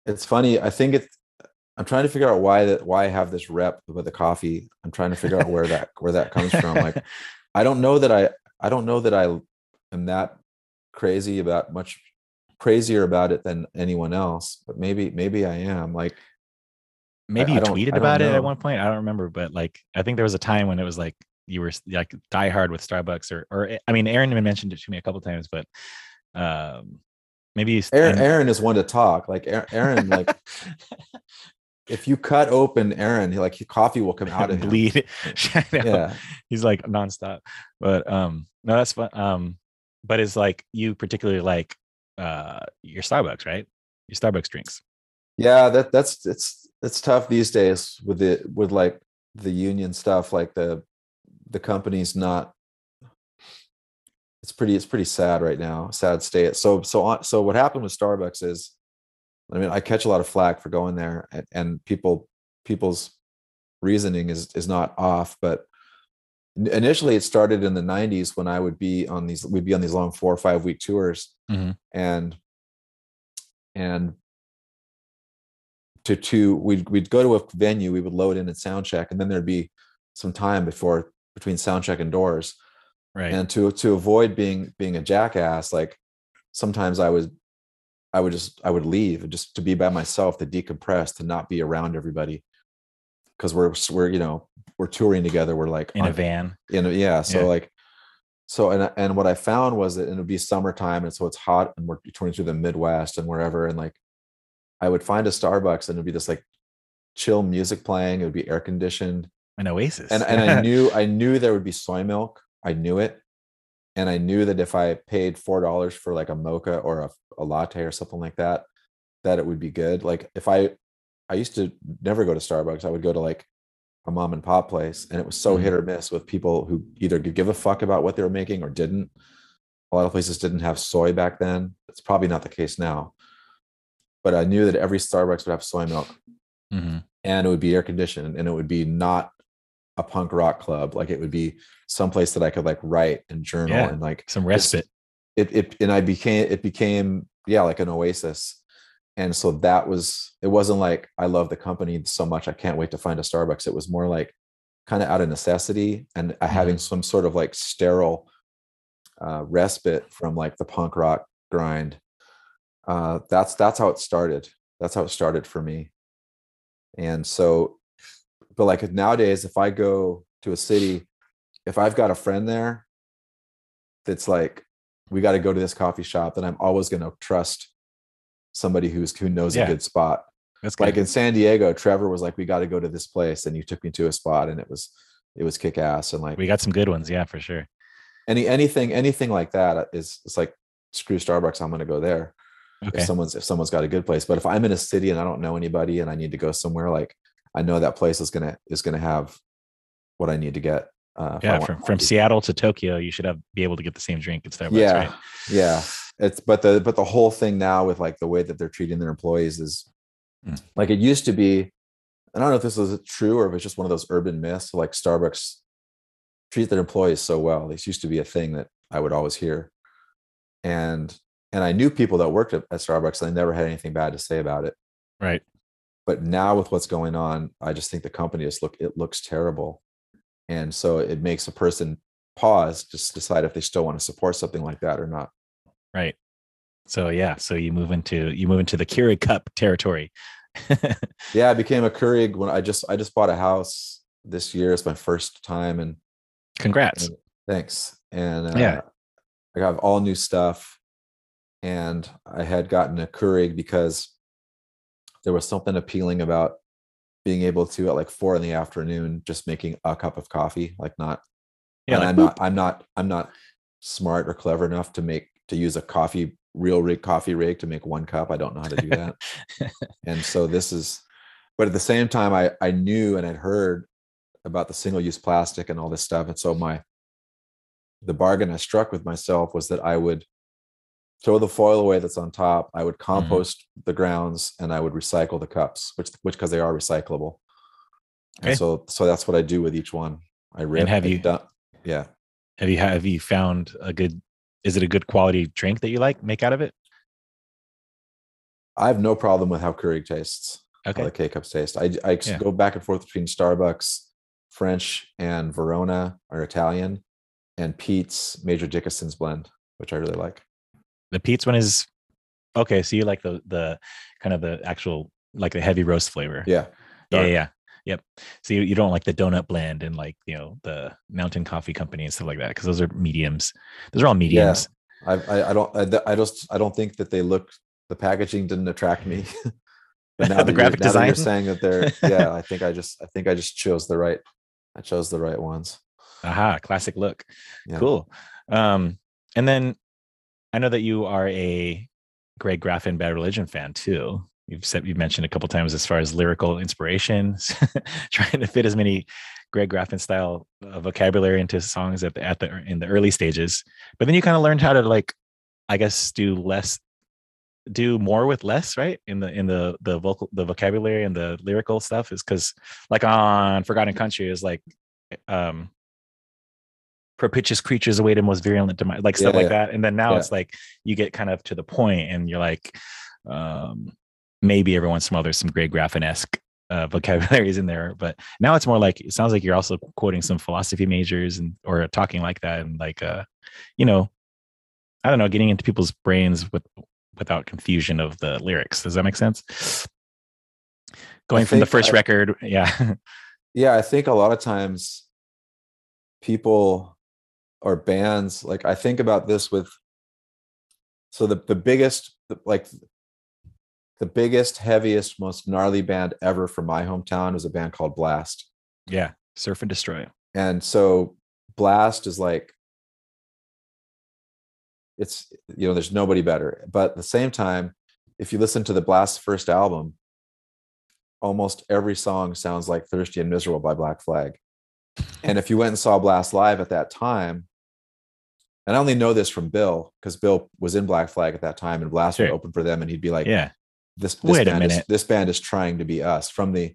It's funny. I think it's. I'm trying to figure out why that why I have this rep with the coffee. I'm trying to figure out where that where that comes from. Like, I don't know that I I don't know that I am that crazy about much crazier about it than anyone else. But maybe maybe I am. Like, maybe I you don't- tweeted about it at one point. I don't remember, but like I think there was a time when it was like you were like die hard with Starbucks, or or I mean, Aaron mentioned it to me a couple times, but um, maybe Aaron, Aaron is one to talk. Like Aaron, like if you cut open Aaron, he, like coffee will come out and bleed. Yeah. he's like nonstop. But um, no, that's fun. Um, but is like you particularly like uh your Starbucks, right? Your Starbucks drinks. Yeah, that that's it's it's tough these days with the with like the union stuff, like the the company's not it's pretty it's pretty sad right now sad state so so on so what happened with starbucks is i mean i catch a lot of flack for going there and, and people people's reasoning is is not off but initially it started in the 90s when i would be on these we'd be on these long four or five week tours Mhm. and and to to we'd we'd go to a venue we would load in and sound check and then there'd be some time before between sound check and doors Right. and to to avoid being being a jackass like sometimes i would i would just i would leave just to be by myself to decompress to not be around everybody because we're we're you know we're touring together we're like in a van. in a, yeah so Yeah. like so and and what i found was that it would be summertime and so it's hot and we're touring through the midwest and wherever and like i would find a starbucks and it'd be this like chill music playing it would be air conditioned An oasis. and and I knew I knew there would be soy milk. I knew it, and I knew that if I paid four dollars for like a mocha or a, a latte or something like that, that it would be good. Like if I, I used to never go to Starbucks. I would go to like a mom and pop place, and it was so Mhm. hit or miss with people who either could give a fuck about what they were making or didn't. A lot of places didn't have soy back then. It's probably not the case now. But I knew that every Starbucks would have soy milk Mhm. and it would be air conditioned and it would be not a punk rock club like it would be someplace that i could like write and journal Yeah. and like some respite. it, it and i became it became yeah like an oasis and so that was it wasn't like i love the company so much i can't wait to find a starbucks it was more like kind of out of necessity and uh, having some sort of like sterile uh, respite from like the punk rock grind uh, that's that's how it started that's how it started for me and so but like nowadays if i go to a city if i've got a friend there that's like we got to go to this coffee shop then i'm always going to trust somebody who's who knows Yeah. a good spot That's good. like in san diego trevor was like we got to go to this place and you took me to a spot and it was it was kick ass and like we got some good ones, yeah, for sure. any anything anything like that is it's like screw starbucks i'm going to go there Okay. if someone's if someone's got a good place but if i'm in a city and i don't know anybody and i need to go somewhere like i know that place is gonna is gonna have what i need to get uh yeah, from, from. Seattle to Tokyo, you should have be able to get the same drink at Starbucks, yeah right? yeah it's but the but the whole thing now with like the way that they're treating their employees is Mm. like it used to be i don't know if this is true or if it's just one of those urban myths like starbucks treat their employees so well this used to be a thing that i would always hear and and i knew people that worked at, at starbucks and they never had anything bad to say about it Right. but now with what's going on i just think the company just look it looks terrible and so it makes a person pause just decide if they still want to support something like that or not Right. So yeah, so you move into you move into the Keurig cup territory. yeah i became a Keurig when i just i just bought a house this year it's my first time and Congrats. and thanks and uh, Yeah. i got all new stuff and i had gotten a Keurig because there was something appealing about being able to at like four in the afternoon just making a cup of coffee like not Yeah, and like, i'm boop. not i'm not i'm not smart or clever enough to make to use a coffee real rig coffee rig to make one cup i don't know how to do that and so this is but at the same time i i knew and i'd heard about the single use plastic and all this stuff and so my the bargain i struck with myself was that i would throw the foil away that's on top i would mm-hmm. compost the grounds and i would recycle the cups which which because they are recyclable Okay. and so so that's what i do with each one i rip have you- dump- yeah have you have you found a good is it a good quality drink that you like make out of it? i have no problem with how Keurig tastes Okay. how the K cups taste. I, I Yeah. go back and forth between Starbucks, French, and Verona or Italian, and Peet's Major Dickason's blend, which I really like. The Peet's one is okay. So you like the the kind of the actual like the heavy roast flavor. Yeah. yeah, dark. yeah. Yep. So you, you don't like the donut blend and like you know the Mountain Coffee Company and stuff like that because those are mediums. Those are all mediums. I, I, I don't I, I just I don't think that they look the packaging didn't attract me. but now The graphic now that you're saying that they're yeah, I think I just I think I just chose the right I chose the right ones. Aha, classic look. Yeah. Cool. Um, and then I know that you are a Greg Graffin Bad Religion fan too. You've said you've mentioned a couple times as far as lyrical inspirations, trying to fit as many Greg Graffin style vocabulary into songs at the at the in the early stages. But then you kind of learned how to like, I guess, do less, do more with less, right? In the in the the vocal the vocabulary and the lyrical stuff is because like on For God and Country is like, um, propitious creatures await a most virulent demise, like stuff Yeah, like yeah. that. And then now Yeah. it's like you get kind of to the point and you're like, um, maybe every once in a while there's some Greg Graffin esque uh, vocabularies in there, but now it's more like it sounds like you're also quoting some philosophy majors and or talking like that and like uh, you know, I don't know, getting into people's brains with without confusion of the lyrics. Does that make sense? Going from the first I- record, yeah, yeah i think a lot of times people or bands like i think about this with so the the biggest like the biggest heaviest most gnarly band ever from my hometown was a band called blast. Yeah, surf and destroy. and so blast is like it's you know there's nobody better. But at the same time if you listen to the blast first album almost every song sounds like thirsty and miserable by black flag. And if you went and saw blast live at that time and i only know this from bill because bill was in black flag at that time and blast would Sure. open for them and he'd be like Yeah, this, this Wait a band is, this band is trying to be us from the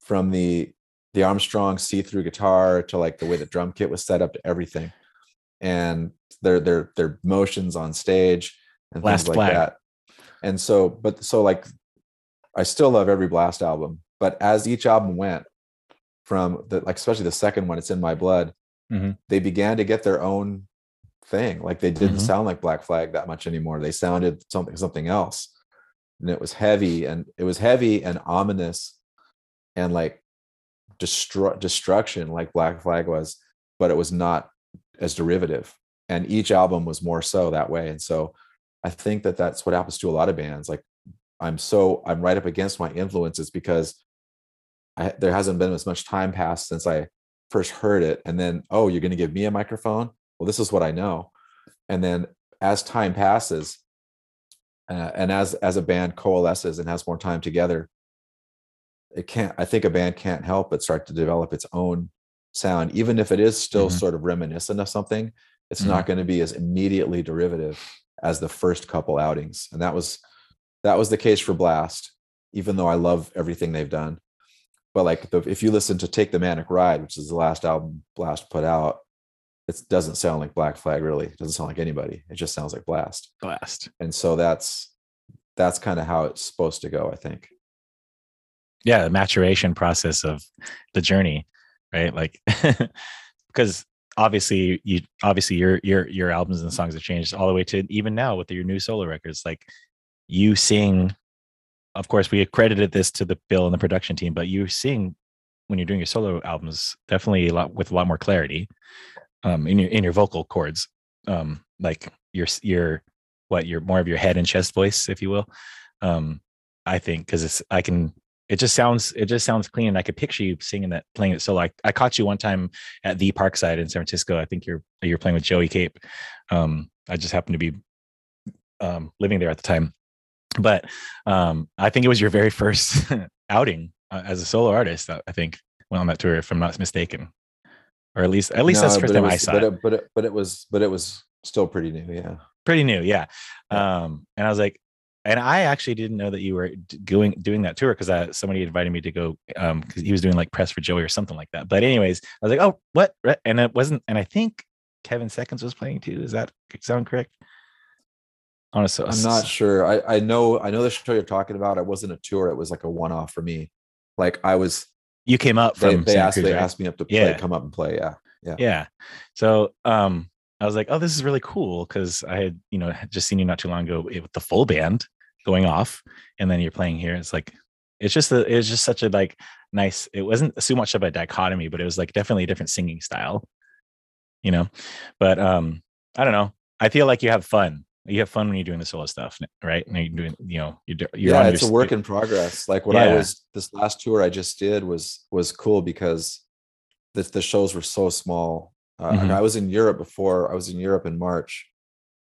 from the the Armstrong see-through guitar to like the way the drum kit was set up to everything and their their their motions on stage and Blast things like Flag. that and so but so like I still love every blast album but as each album went from the like especially the second one it's in my blood Mhm. they began to get their own thing. Like they didn't Mhm. sound like black flag that much anymore. They sounded something something else. And it was heavy and it was heavy and ominous and like destru- destruction like black flag was but it was not as derivative. And each album was more so that way. And so i think that that's what happens to a lot of bands. Like i'm so i'm right up against my influences because I, there hasn't been as much time passed since i first heard it. And then oh you're going to give me a microphone well this is what i know and then as time passes uh, and as as a band coalesces and has more time together it can't i think a band can't help but start to develop its own sound even if it is still Mhm. sort of reminiscent of something it's Mhm. not going to be as immediately derivative as the first couple outings and that was that was the case for blast even though i love everything they've done but like the, if you listen to take the manic ride which is the last album blast put out it doesn't sound like black flag really. It doesn't sound like anybody. It just sounds like blast. Blast. and so that's that's kind of how it's supposed to go i think. Yeah the maturation process of the journey right? Like because obviously you obviously your your your albums and songs have changed all the way to even now with your new solo records. Like you sing of course we accredited this to the bill and the production team but you sing when you're doing your solo albums definitely a lot with a lot more clarity um in your in your vocal cords, um like your your what your more of your head and chest voice if you will. Um i think because it's i can it just sounds it just sounds clean. And i could picture you singing that playing it. So like I caught you one time at the parkside in san francisco. I think you're you're playing with joey cape. Um i just happened to be um living there at the time. But um i think it was your very first outing uh, as a solo artist i I think went on that tour if i'm not mistaken or at least at least that's the No, first time i was- saw but it it, but it, but it was but it was still pretty new yeah. Pretty new yeah. Um and i was like and i actually didn't know that you were doing doing that tour because uh, somebody invited me to go um because he was doing like press for joey or something like that. But anyways i was like oh what? And it wasn't and i think kevin seconds was playing too is that sound correct? Honestly i'm not sure. I i know i know the show you're talking about. It wasn't a tour. It was like a one-off for me. Like i was you came up from they Santa asked Cruz, they right? asked me up to play Yeah. come up and play yeah yeah Yeah. so um i was like oh this is really cool because i had you know just seen you not too long ago with the full band going off and then you're playing here it's like it's just a, it was just such a like nice it wasn't so much of a dichotomy but it was like definitely a different singing style you know but um i don't know i feel like you have fun you have fun when you're doing the solo stuff right and you're doing you know you're, you're yeah it's your a work in progress like what i was this last tour i just did was was cool because the, the shows were so small uh, Mhm. i was in europe before i was in europe in march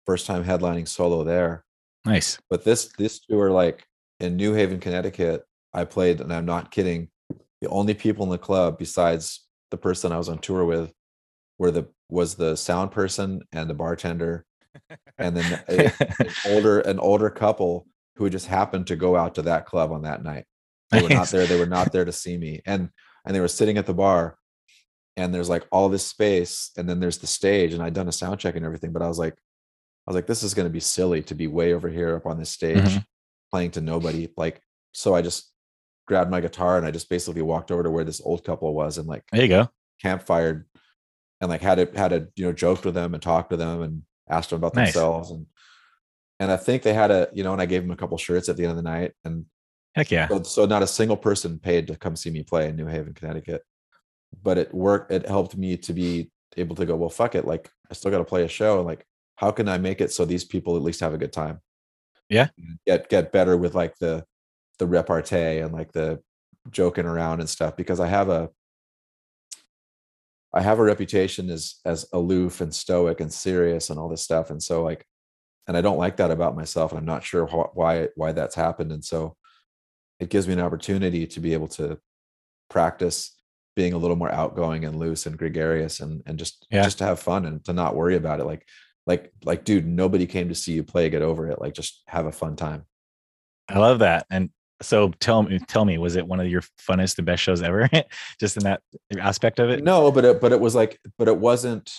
first time headlining solo there. Nice. But this this tour, like in New Haven, Connecticut, I played, and I'm not kidding. The only people in the club besides the person I was on tour with were the was the sound person and the bartender, and then a- an older an older couple who just happened to go out to that club on that night. They were not there. They were not there to see me, and and they were sitting at the bar, and there's like all this space, and then there's the stage, and I'd done a sound check and everything, but I was like, I was like, this is going to be silly to be way over here up on this stage Mhm. playing to nobody. Like, so I just grabbed my guitar and I just basically walked over to where this old couple was and like There you go. campfired and like had it had a you know joked with them and talked to them and asked them about Nice. themselves and and I think they had a you know and I gave them a couple shirts at the end of the night and Heck yeah. so, so not a single person paid to come see me play in New Haven, Connecticut. But it worked. It helped me to be able to go, well, fuck it. Like I still got to play a show. And like, how can I make it so these people at least have a good time? Yeah. Get get better with like the the repartee and like the joking around and stuff because I have a I have a reputation as as aloof and stoic and serious and all this stuff. And so like, and I don't like that about myself. And I'm not sure wh- why why that's happened. And so it gives me an opportunity to be able to practice being a little more outgoing and loose and gregarious and and just Yeah. just to have fun and to not worry about it like like like dude nobody came to see you play get over it like just have a fun time I love that. And so tell me, tell me, was it one of your funnest and best shows ever? Just in that aspect of it, no but it but it was like but it wasn't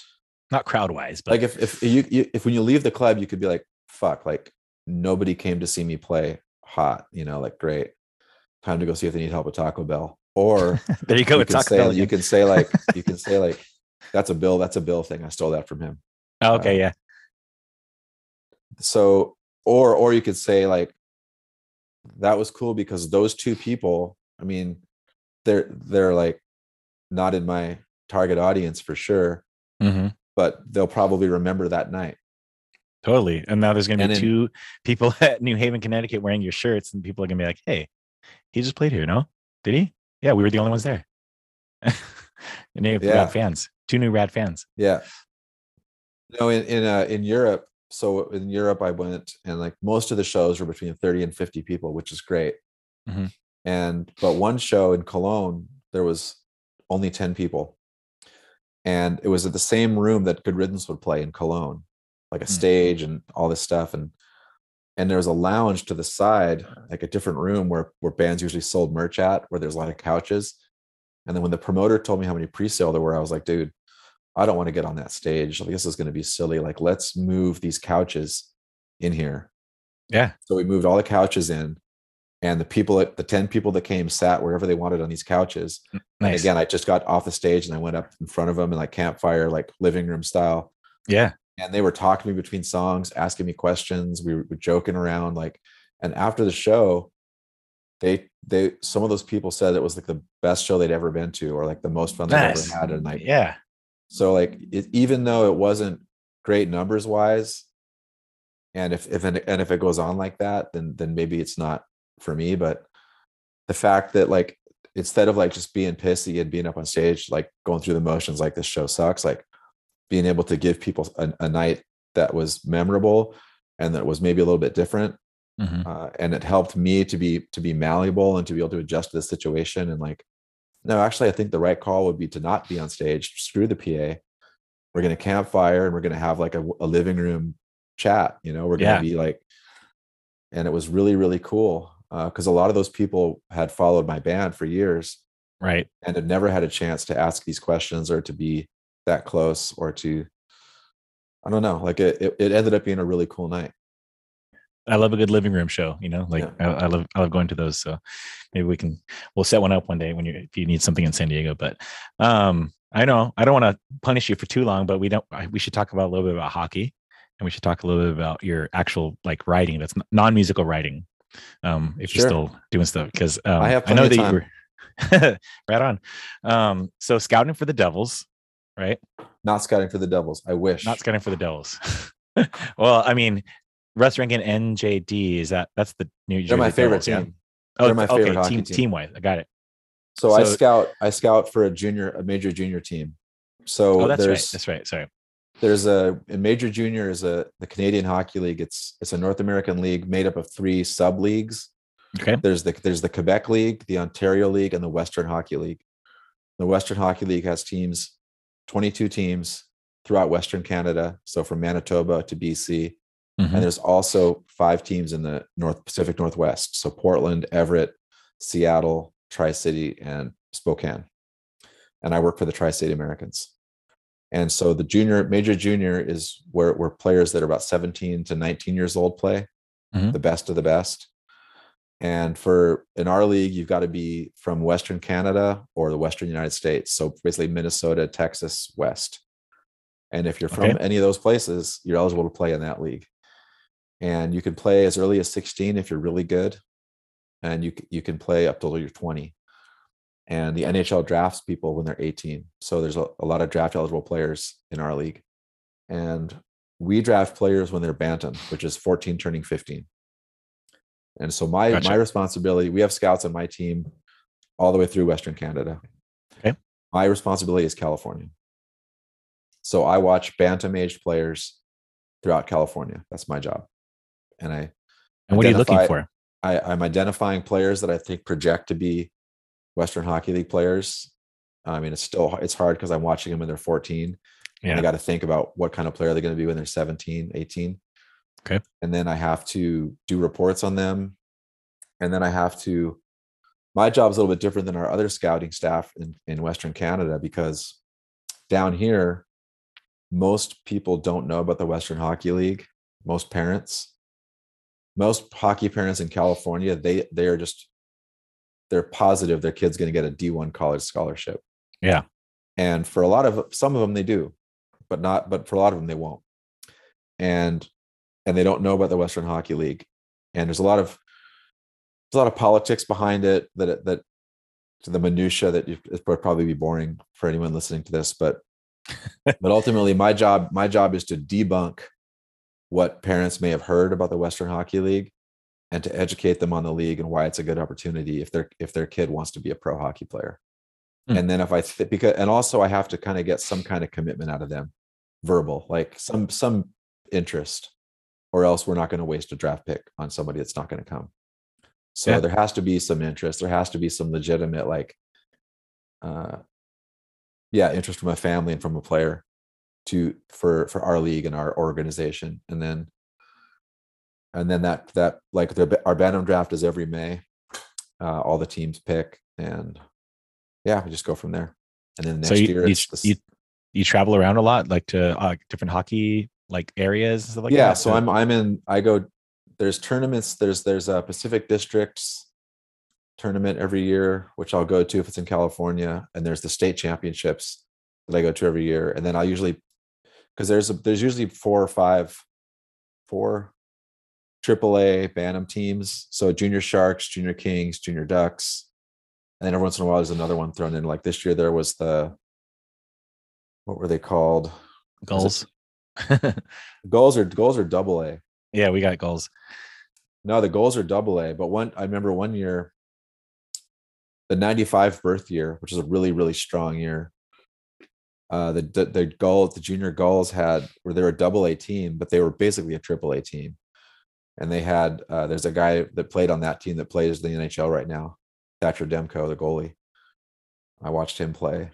not crowd wise, but like if if you, you if when you leave the club you could be like fuck like nobody came to see me play hot you know like great time to go see if they need help with taco bell or there you go. you with can Taco say Bell you can say like you can say like that's a bill that's a bill thing i stole that from him Oh, uh, okay, yeah, so or or you could say like that was cool because those two people i mean they're they're like not in my target audience for sure hmm but they'll probably remember that night totally. And now there's gonna be And then- two people at New Haven, Connecticut, wearing your shirts, and people are gonna be like, "Hey, he just played here, no? Did he? Yeah, we were the only ones there." and they have Yeah. rad fans, two new rad fans. yeah no in in uh in europe so in europe i went and like most of the shows were between 30 and 50 people which is great Mhm. and but one show in cologne there was only 10 people and it was at the same room that good riddance would play in cologne like a Hmm. stage and all this stuff and and there was a lounge to the side like a different room where where bands usually sold merch at where there's a lot of couches and then when the promoter told me how many pre-sale there were i was like dude i don't want to get on that stage. Like this is going to be silly. Like let's move these couches in here. Yeah, so we moved all the couches in and the people at the 10 people that came sat wherever they wanted on these couches. Mm, nice. and again i just got off the stage and i went up in front of them in like campfire like living room style. Yeah, and they were talking to me between songs, asking me questions. We were joking around, like, and after the show, they they some of those people said it was like the best show they'd ever been to, or like the most fun they've ever had. And like, yeah, so like it, even though it wasn't great numbers wise, and if if and if it goes on like that, then then maybe it's not for me. But the fact that like instead of like just being pissy and being up on stage, like going through the motions, like this show sucks, like being able to give people a, a night that was memorable and that was maybe a little bit different Mhm. uh, and it helped me to be to be malleable and to be able to adjust to the situation and like no actually i think the right call would be to not be on stage screw the pa we're going to campfire and we're going to have like a, a living room chat you know we're going to Yeah. be like and it was really really cool uh, because a lot of those people had followed my band for years right. and had never had a chance to ask these questions or to be that close or to i don't know like it, it, it ended up being a really cool night I love a good living room show. You know, like I, I love I love going to those. So maybe we can we'll set one up one day when you if you need something in San Diego. But um, I know I don't want to punish you for too long, but we don't. I- We should talk about a little bit about hockey, and we should talk a little bit about your actual like writing that's non musical writing. Um, if you're still doing stuff, because um, I have I know that of you were right on. Um, so scouting for the Devils, right? not scouting for the devils i wish Not scouting for the Devils. well, I mean, Russ Rankin NJD is that that's the New Jersey they're my favorite Devils, yeah? team Oh, They're my favorite hockey team team. team wise. I got it. so, i scout i scout for a junior a major junior team so Oh, that's right. That's right. Sorry. there's a in major junior is a the Canadian Hockey League. It's it's a North American league made up of three sub leagues. Okay. There's the there's the Quebec League, the Ontario League, and the Western Hockey League. The Western Hockey League has teams, 22 teams throughout Western Canada, so from Manitoba to BC, Mhm. and there's also five teams in the North Pacific Northwest, so Portland, Everett, Seattle, Tri City, and Spokane. And I work for the Tri City Americans. And so the junior, major junior is where, where players that are about 17 to 19 years old play, Mhm. the best of the best. And for in our league, you've got to be from Western Canada or the Western United States. So basically Minnesota, Texas, West. And if you're from Okay. any of those places, you're eligible to play in that league. And you can play as early as 16 if you're really good. And you, you can play up till you're 20 and the NHL drafts people when they're 18. So there's a, a lot of draft eligible players in our league. And we draft players when they're bantam, which is 14 turning 15. And so my Gotcha. my responsibility, we have scouts on my team all the way through Western Canada. Okay. My responsibility is California. So I watch bantam aged players throughout California. That's my job. And I And what are you looking for? I, I'm identifying players that I think project to be Western Hockey League players. I mean, it's still it's hard because I'm watching them when they're 14. And I got to think about what kind of player they're going to be when they're 17, 18. Okay. And then I have to do reports on them. And then I have to, my job is a little bit different than our other scouting staff in, in Western Canada because down here, most people don't know about the Western Hockey League. Most parents, most hockey parents in California, they they are just they're positive their kid's going to get a D1 college scholarship. Yeah. And for a lot of some of them they do, but not but for a lot of them they won't. And and they don't know about the Western Hockey League. And there's a lot of there's a lot of politics behind it that it- that to the minutia that you, it would probably be boring for anyone listening to this, but but ultimately my job my job is to debunk what parents may have heard about the Western Hockey League and to educate them on the league and why it's a good opportunity if their if their kid wants to be a pro hockey player. Hmm. And then if I th- because and also I have to kind of get some kind of commitment out of them, verbal, like some some interest, or else we're not going to waste a draft pick on somebody that's not going to come. So Yeah. there has to be some interest. There has to be some legitimate like uh yeah, interest from a family and from a player to for for our league and our organization and then and then that that like the our bantam draft is every may uh all the teams pick and yeah we just go from there and then next So you, year you, the you, you travel around a lot, like to uh, different hockey like areas and stuff like yeah that. so i'm i'm in i go there's tournaments there's there's a pacific districts tournament every year which i'll go to if it's in california and there's the state championships that i go to every year and then i'll usually because there's a, there's usually four or five four AAA bantam teams so junior sharks junior kings junior ducks and then every once in a while there's another one thrown in like this year there was the what were they called Gulls. Gulls are Gulls are double a yeah, we got Gulls. No, the Gulls are double A. But one, I remember one year, the 95 birth year, which is a really, really strong year. Uh, the, the, the Gull, the junior Gulls had, where they were a double A team, but they were basically a triple A team. And they had, uh, there's a guy that played on that team that plays in the NHL right now, Thatcher Demko, the goalie. I watched him play.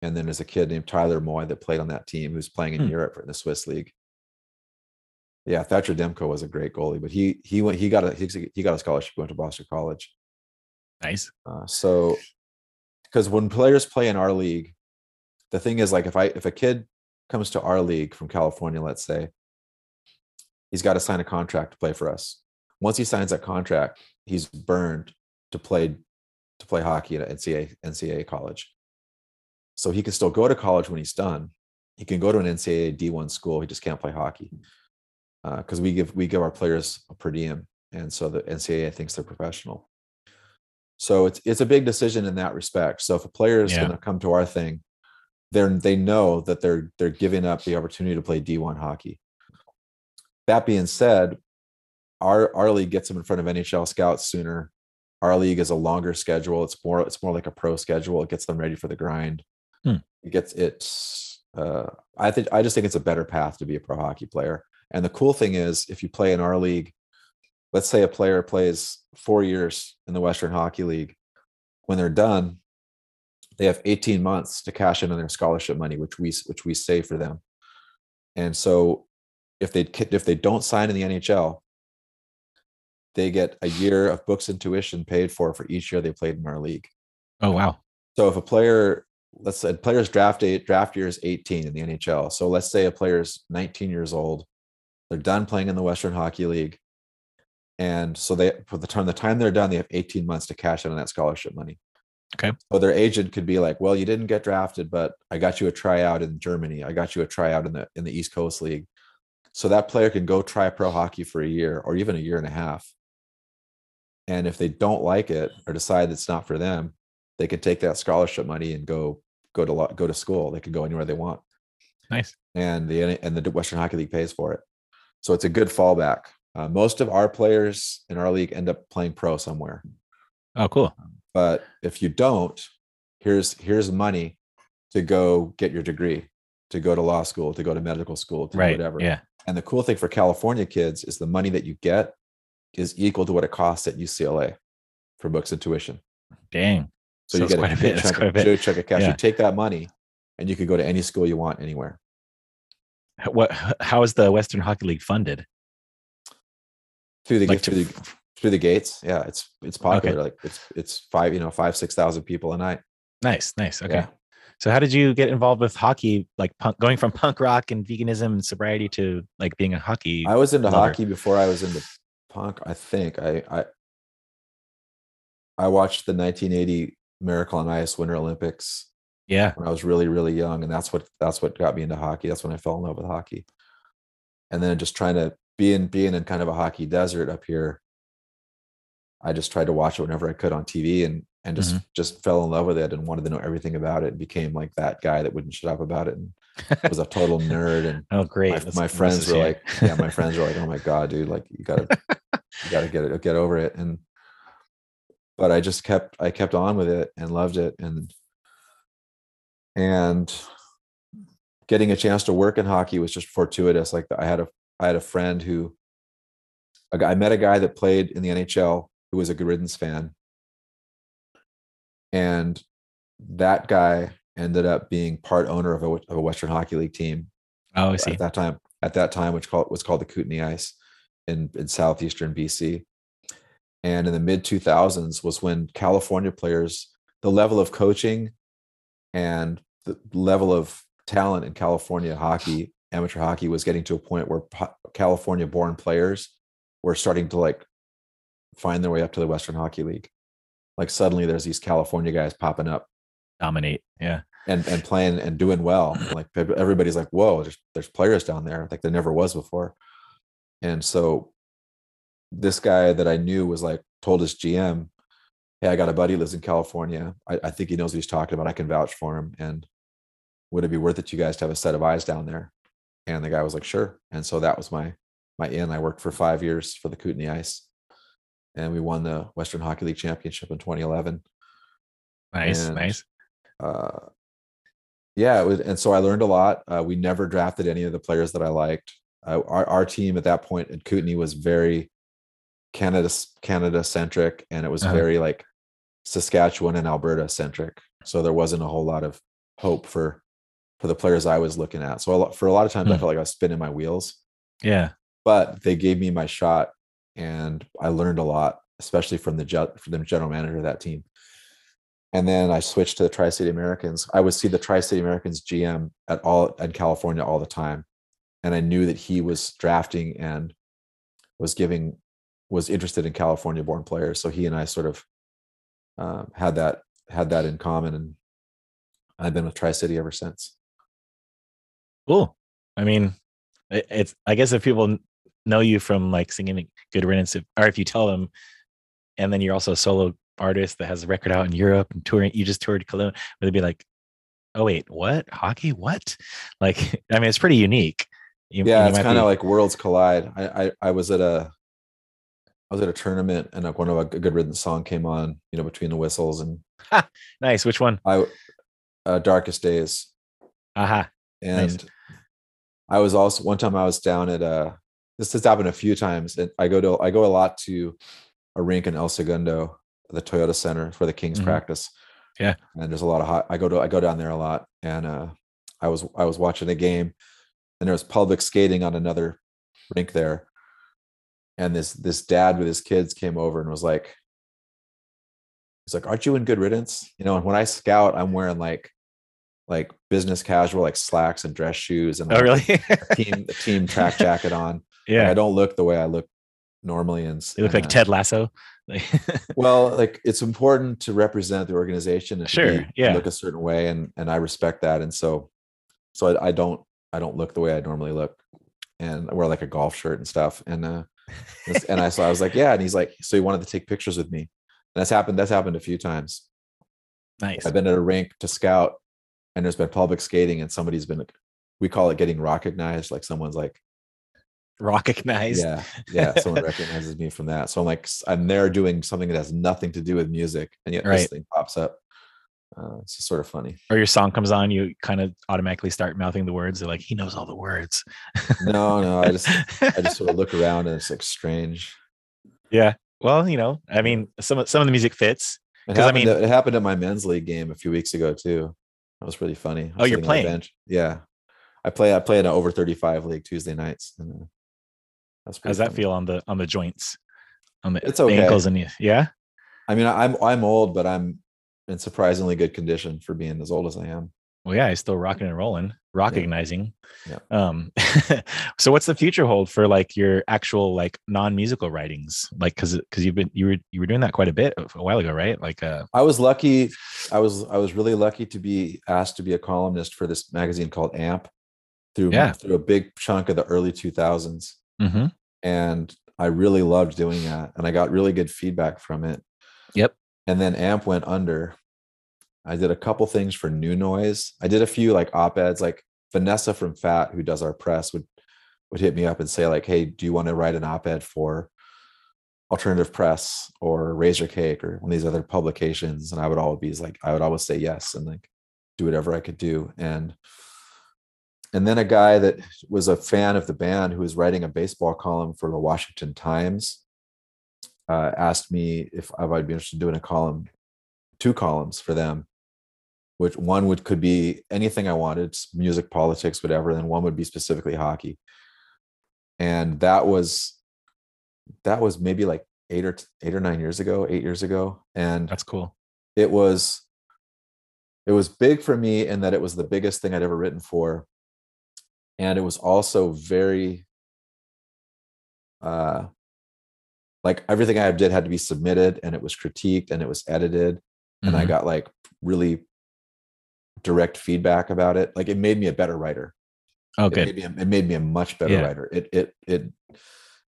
And then there's a kid named Tyler Moy that played on that team who's playing in Hmm. Europe in the Swiss league. Yeah, Thatcher Demko was a great goalie, but he he went he got a he, he got a scholarship went to Boston College. Nice. Uh, so because when players play in our league, the thing is like if I if a kid comes to our league from California, let's say, he's got to sign a contract to play for us. Once he signs that contract, he's burned to play to play hockey at NCAA NCAA college. So he can still go to college when he's done. He can go to an NCAA D1 school. He just can't play hockey uh, because we give we give our players a per diem, and so the NCAA thinks they're professional. So it's it's a big decision in that respect. So if a player is Yeah. going to come to our thing, they're they know that they're they're giving up the opportunity to play D1 hockey. That being said, our our league gets them in front of NHL scouts sooner. Our league is a longer schedule. It's more it's more like a pro schedule. It gets them ready for the grind. Hmm. It gets it's uh, I think I just think it's a better path to be a pro hockey player. And the cool thing is, if you play in our league, let's say a player plays four years in the Western Hockey League, when they're done, they have 18 months to cash in on their scholarship money, which we which we save for them. And so, if they if they don't sign in the NHL, they get a year of books and tuition paid for for each year they played in our league. Oh wow. So if a player, let's say a player's draft date, draft year is 18 in the NHL. So let's say a player's 19 years old, they're done playing in the Western Hockey League. And so they for the time the time they're done, they have 18 months to cash in on that scholarship money. Okay. So their agent could be like, well, you didn't get drafted, but I got you a tryout in Germany. I got you a tryout in the in the East Coast League. So that player can go try pro hockey for a year or even a year and a half. And if they don't like it or decide it's not for them, they could take that scholarship money and go go to go to school. They could go anywhere they want, Nice. and the and the Western Hockey League pays for it. So it's a good fallback. Uh, most of our players in our league end up playing pro somewhere, Oh, cool. But if you don't, here's here's money to go get your degree, to go to law school, to go to medical school, to do Right. whatever. Yeah. And the cool thing for California kids is the money that you get is equal to what it costs at UCLA for books and tuition. Dang. So, So you get quite a bit, chunk, quite a of, bit. chunk of cash. Yeah. You take that money and you could go to any school you want anywhere. What? How is the Western Hockey League funded? Through the Like through to- the through the gates. Yeah, it's it's popular. Like it's it's five, you know, five, six thousand people a night. Nice. Nice. Okay. Yeah. So how did you get involved with hockey? Like punk, going from punk rock and veganism and sobriety to like being a hockey. I was into lover. hockey before I was into punk. I think I I I watched the 1980 Miracle on Ice Winter Olympics yeah. when I was really really young, and that's what that's what got me into hockey. That's when I fell in love with hockey. And then just trying to being being in kind of a hockey desert up here, I just tried to watch it whenever I could on TV, and and just mm-hmm. just fell in love with it and wanted to know everything about it. And became like that guy that wouldn't shut up about it and was a total nerd. And Oh, great. my, That's- my friends were here. like, yeah, my friends were like, oh my god, dude, like you gotta you gotta get it get over it and but i just kept i kept on with it and loved it and and getting a chance to work in hockey was just fortuitous like i had a i had a friend who a guy, i met a guy that played in the nhl who was a good riddance fan and that guy ended up being part owner of a, of a western hockey league team oh, I see. at that time at that time which called was called the Kootenay Ice in in southeastern BC. And in the mid 2000s was when California players the level of coaching and the level of talent in California hockey amateur hockey was getting to a point where California born players were starting to like find their way up to the Western Hockey League. Like suddenly there's these California guys popping up Dominate. Yeah. and and playing and doing well. Like everybody's like, whoa, there's there's players down there like there never was before. And so this guy that I knew was like told his GM, Hey, I got a buddy who lives in California. I, I think he knows what he's talking about. I can vouch for him. And would it be worth it to you guys to have a set of eyes down there? And the guy was like, Sure. And so that was my my in. I worked for five years for the Kootenay Ice. And we won the Western Hockey League Championship in 2011 Nice. And- nice. uh yeah it was, and so i learned a lot uh, we never drafted any of the players that i liked uh, our, our team at that point at kootenay was very canada canada centric and it was Uh-huh. very like saskatchewan and alberta centric so there wasn't a whole lot of hope for for the players i was looking at so a lot, for a lot of times i Hmm. felt like i was spinning my wheels Yeah. but they gave me my shot and I learned a lot, especially from the from the general manager of that team. And then I switched to the Tri City Americans. I would see the Tri City Americans GM at all in California all the time, and I knew that he was drafting and was giving was interested in California born players. So he and I sort of um, had that had that in common, and I've been with Tri City ever since. Cool. I mean, it's. I guess if people know you from like singing "Good Riddance," if, or if you tell them, and then you're also a solo artist that has a record out in Europe and touring. You just toured Cologne. Would they be like, "Oh wait, what hockey? What?" Like, I mean, it's pretty unique. You- yeah you it's kind of be- like worlds collide I, I i was at a i was at a tournament and like one of a good riddance song came on you know between the whistles and nice. Which one? i uh darkest days Aha. and I was also one time I was down at uh this has happened a few times. And I go to I go a lot to a rink in El Segundo, the Toyota Center for the Kings Mhm. practice. Yeah. And there's a lot of hot I go to I go down there a lot. And uh I was I was watching a game and there was public skating on another rink there. And this this dad with his kids came over and was like, he's like, Aren't you in good riddance? You know, and when I scout, I'm wearing like like business casual, like slacks and dress shoes and Oh, really? a team a team track jacket on. Like, yeah. I don't look the way I look normally. And You look and, like uh, Ted Lasso. Well, like it's important to represent the organization and Sure, be- yeah. look a certain way, and and I respect that. And so, so I, I don't I don't look the way I normally look, and I wear like a golf shirt and stuff. And uh, and I so I was like, yeah. And he's like, so he wanted to take pictures with me. And that's happened. That's happened a few times. nice. I've been at a rink to scout, and there's been public skating, and somebody's been, we call it getting recognized. Like someone's like, Recognized. yeah, yeah, someone recognizes me from that. So I'm like, I'm there doing something that has nothing to do with music, and yet Right. this thing pops up. Uh, it's just sort of funny. Or your song comes on, you kind of automatically start mouthing the words. They're like, he knows all the words. No, no, I just, I just sort of look around, and it's like strange. yeah. Well, you know, I mean, some of some of the music fits. It 'Cause, I mean- at- it happened at my men's league game a few weeks ago too. That was pretty funny. Oh, you're sitting on the playing? bench. Yeah, I play. I play in an over 35 league Tuesday nights. And, that's How's pretty that funny. feel on the on the joints? On the, It's the ankles and the, yeah. I mean, I'm I'm old, but I'm in surprisingly good condition for being as old as I am. Well, yeah, he's still rocking and rolling, recognizing. Yeah. Um, so what's the future hold for like your actual like non-musical writings? Like, cause, cause you've been, you were, you were doing that quite a bit a while ago, right? Like, uh, I was lucky. I was I was really lucky to be asked to be a columnist for this magazine called AMP through Yeah. through a big chunk of the early 2000s, mhm. and I really loved doing that, and I got really good feedback from it. Yep. And then AMP went under. I did a couple things for New Noise. I did a few like op eds. Like Vanessa from Fat, who does our press, would would hit me up and say like, "Hey, do you want to write an op ed for?" alternative press or Razorcake or one of these other publications and i would always be like i would always say yes and like do whatever i could do and and then a guy that was a fan of the band who was writing a baseball column for the washington times uh, asked me if i'd be interested in doing a column two columns for them which one would could be anything i wanted, music, politics whatever and then one would be specifically hockey. And that was that was maybe like eight or eight or nine years ago, eight years ago, and That's cool. it was it was big for me in that it was the biggest thing I'd ever written for, and it was also very uh like everything I did had to be submitted and it was critiqued and it was edited and I Mhm. got like really direct feedback about it. Like it made me a better writer Oh, it made, me, a- it made me a much better Yeah. writer. It it it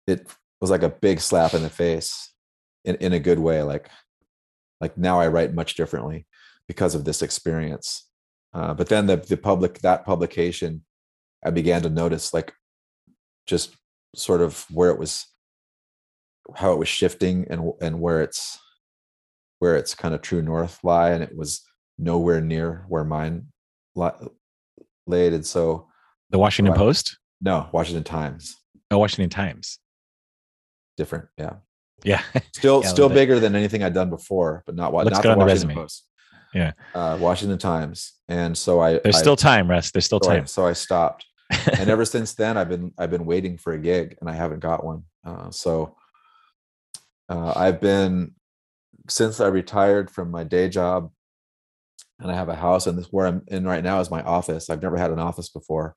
it was like a big slap in the face in, in a good way. Like like now I write much differently because of this experience. Uh, but then the the public that publication, I began to notice like just sort of where it was how it was shifting and and where it's where its kind of true north lie and it was nowhere near where mine li- laid and so The Washington. Post? no, Washington Times. Oh, Washington Times. Different. Yeah. Yeah. Still Yeah, still little bit. bigger than anything I'd done before, but not what Looks not good the on the Washington resume. Post. Yeah. Uh, Washington Times. And so I There's I- still time, Rest. There's still so I, time. so I stopped. And ever since then I've been I've been waiting for a gig and I haven't got one. Uh, so uh, I've been since I retired from my day job and I have a house and this where I'm in right now is my office. I've never had an office before.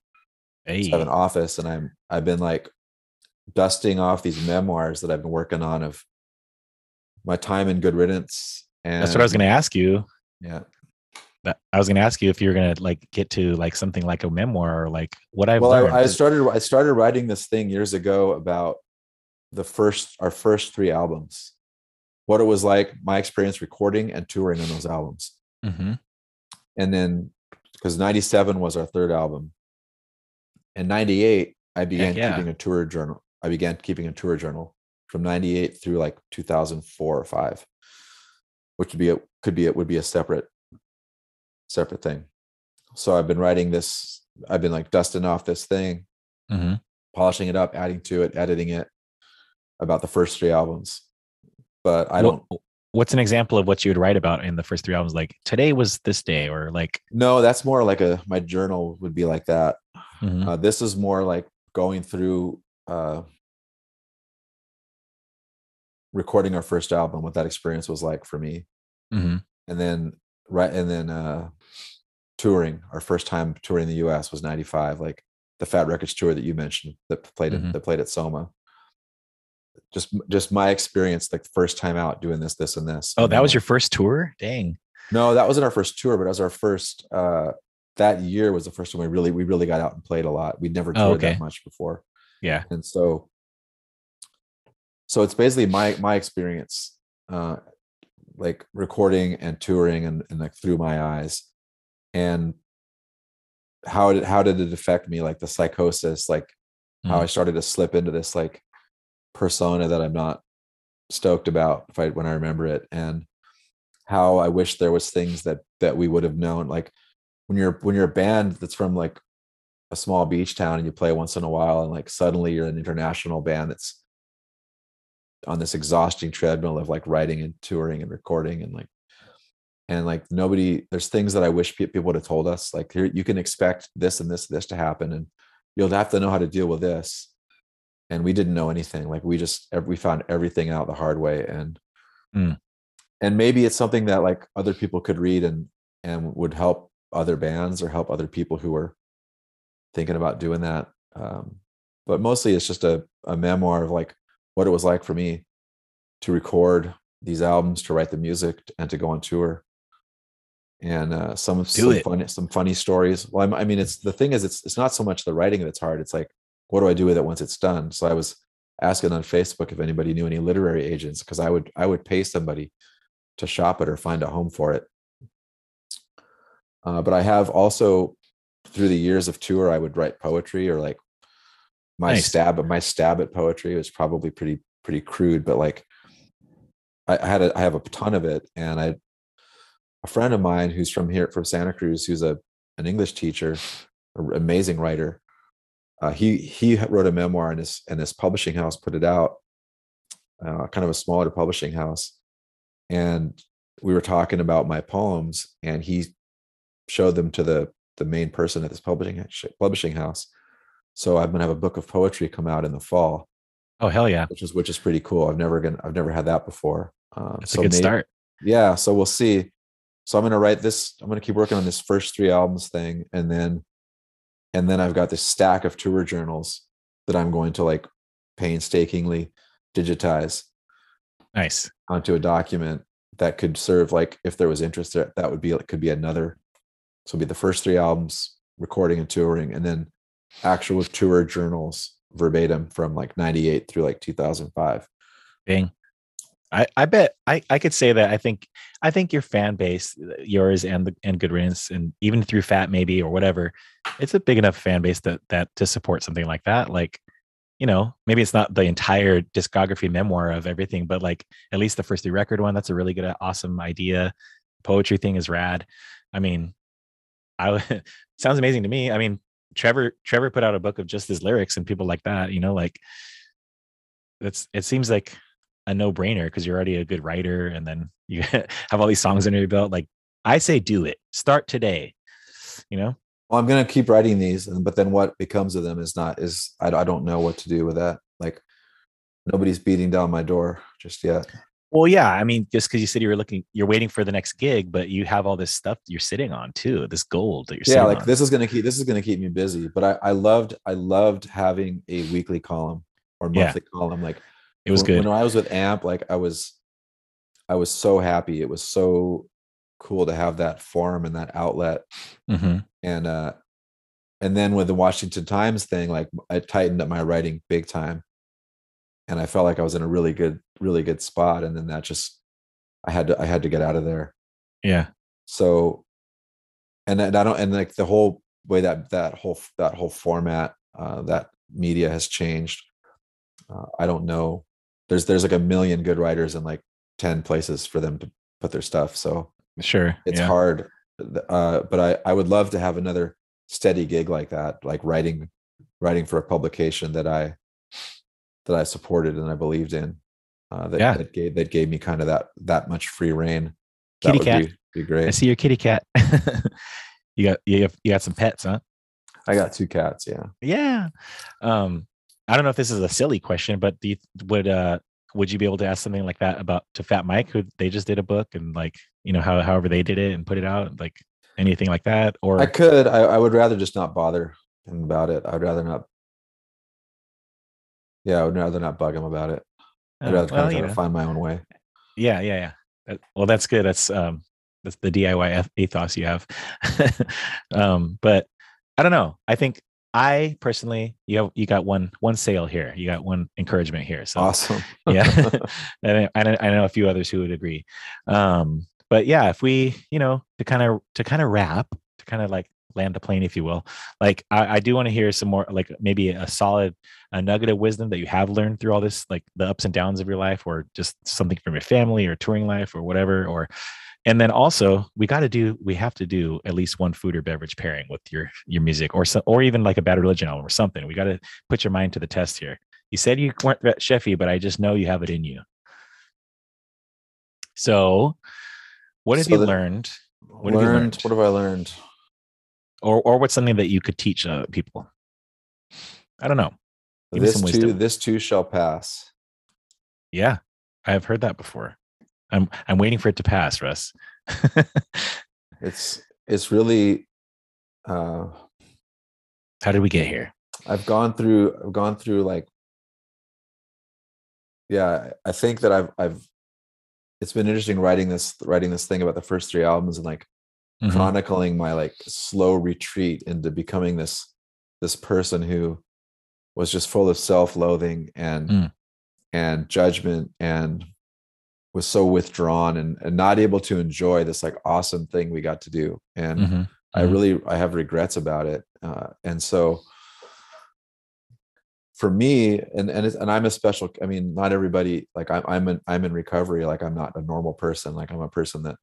Hey. So I have an office and I'm I've been like dusting off these memoirs that I've been working on of my time in Good Riddance. And That's what I was going to ask you. Yeah. I was going to ask you if you were going to like get to like something like a memoir or like what I've well. I, I started I started writing this thing years ago about the first our first three albums, what it was like, my experience recording and touring on those albums, Mhm. and then because '97 was our third album, and '98 I began yeah. keeping a tour journal. I began keeping a tour journal from '98 through like 2004 or five, which would be a could be it would be a separate separate thing. So I've been writing this I've been like dusting off this thing, hmm polishing it up, adding to it, editing it about the first three albums. But I don't what's an example of what you would write about in the first three albums? Like today was this day, or like No, That's more like a my journal would be like that. mhm, Uh, this is more like going through uh, recording our first album, what that experience was like for me, mhm. and then right, and then uh, touring. Our first time touring the U.S. was '95, like the Fat Records tour that you mentioned that played Mhm. at, that played at Soma. Just just my experience, like the first time out doing this, this, and this. oh, and that was like- your first tour. Dang. no, that wasn't our first tour, but it was our first. uh That year was the first time we really we really got out and played a lot. We'd never Oh, toured okay. that much before, Yeah. and so so it's basically my my experience, uh like recording and touring and, and like through my eyes, and how did how did it affect me? Like the psychosis, like how Mm. I started to slip into this like persona that I'm not stoked about if I when I remember it and how I wish there was things that that we would have known like when you're when you're a band that's from like a small beach town and you play once in a while and like suddenly you're an international band that's on this exhausting treadmill of like writing and touring and recording and like and like nobody there's things that I wish people would have told us like here you can expect this and this this to happen and you'll have to know how to deal with this and we didn't know anything like we just we found everything out the hard way and Mm. and maybe it's something that like other people could read and and would help other bands or help other people who are thinking about doing that um but mostly it's just a, a memoir of like what it was like for me to record these albums to write the music and to go on tour and uh some Do some it. funny some funny stories well I'm, i mean it's the thing is it's it's not so much the writing that's hard it's like what do i do with it once it's done so i was asking on facebook if anybody knew any literary agents because i would i would pay somebody to shop it or find a home for it uh, but i have also through the years of tour i would write poetry or like my Nice. stab at my stab at poetry was probably pretty pretty crude but like I, I had a, I have a ton of it and I a friend of mine who's from here from Santa Cruz who's a an English teacher an amazing writer uh, he he wrote a memoir and this and this publishing house put it out uh, kind of a smaller publishing house. And we were talking about my poems and he showed them to the the main person at this publishing publishing house. So i'm going to have a book of poetry come out in the fall. Oh hell yeah. which is which is pretty cool. I've never gonna i've never had that before. Um, That's so a good may- start. yeah so we'll see so i'm going to write this i'm going to keep working on this first three albums thing and then and then i've got this stack of tour journals that i'm going to like painstakingly digitize Nice. onto a document that could serve like if there was interest there that would be it could be another so it'd be the first three albums recording and touring and then actual tour journals verbatim from like 98 through like 2005 Dang. I, I bet I, I could say that I think I think your fan base, uh, yours and the and Good Riddance, and even through Fat maybe or whatever, it's a big enough fan base that that to support something like that. Like, you know, maybe it's not the entire discography memoir of everything, but like at least the first three record one. That's a really good, uh, awesome idea. Poetry thing is rad. I mean, I sounds amazing to me. I mean, Trevor Trevor put out a book of just his lyrics and people like that. You know, like that's it seems like a no-brainer because you're already a good writer and then you have all these songs under your belt like i say do it start today you know well i'm going to keep writing these but then what becomes of them is not is I, I don't know what to do with that like nobody's beating down my door just yet well yeah i mean just because you said you were looking you're waiting for the next gig but you have all this stuff you're sitting on too this gold that you're yeah sitting like on. this is going to keep this is going to keep me busy but i i loved i loved having a weekly column or Yeah. monthly column like it was when, good. When i was with amp like i was i was so happy. It was so cool to have that forum and that outlet. Mhm. and uh and then with the washington times thing like i tightened up my writing big time. And i felt like i was in a really good really good spot. And then that just i had to i had to get out of there. Yeah. So and then i don't and like the whole way that that whole that whole format uh that media has changed uh, i don't know there's there's like a million good writers and like 10 places for them to put their stuff so sure it's yeah. hard uh but i i would love to have another steady gig like that, like writing writing for a publication that I that I supported and I believed in. Uh, that, Yeah. that gave that gave me kind of that that much free reign. Kitty cat. be, be great. I see your kitty cat. you got you have, you got some pets, huh? I got two cats. Yeah. Yeah. Um, I don't know if this is a silly question, but do you, would uh would you be able to ask something like that about to Fat Mike, who they just did a book and like you know how however they did it and put it out, like anything like that, or I could. I, I would rather just not bother him about it. I'd rather not. Yeah, I would rather not bug him about it. I'd Uh, rather kind well, of try know. to find my own way. yeah, yeah, yeah. That- well, that's good. That's um that's the DIY ethos you have. um, but I don't know. I think I personally, you have you got one one sale here. You got one encouragement here. So Awesome. yeah and I, I know- a few others who would agree um but yeah if we you know to kind of to kind of wrap to kind of like land the plane if you will like i, I do want to hear some more like maybe a solid a nugget of wisdom that you have learned through all this like the ups and downs of your life or just something from your family or touring life or whatever or and then also we got to do we have to do at least one food or beverage pairing with your your music or so, or even like a bad religion album or something we got to put your mind to the test here you said you weren't that chefy, but I just know you have it in you. So, what have So you learned, What have you learned, learned? What have I learned? or or what's something that you could teach uh, people? I don't know. Give This too, this too shall pass. Yeah, I have heard that before. I'm I'm waiting for it to pass, Russ. It's it's really. Uh, How did we get here? I've gone through. I've gone through like. Yeah, I think that I've I've. It's been interesting writing this writing this thing about the first three albums and like Mhm. chronicling my like slow retreat into becoming this this person who was just full of self-loathing and Mm. and judgment and was so withdrawn and, and not able to enjoy this like awesome thing we got to do and Mhm. i Mhm. really i have regrets about it uh, and so for me and and, it's, and i'm a special i mean not everybody like i'm i'm in, i'm in recovery like i'm not a normal person like i'm a person that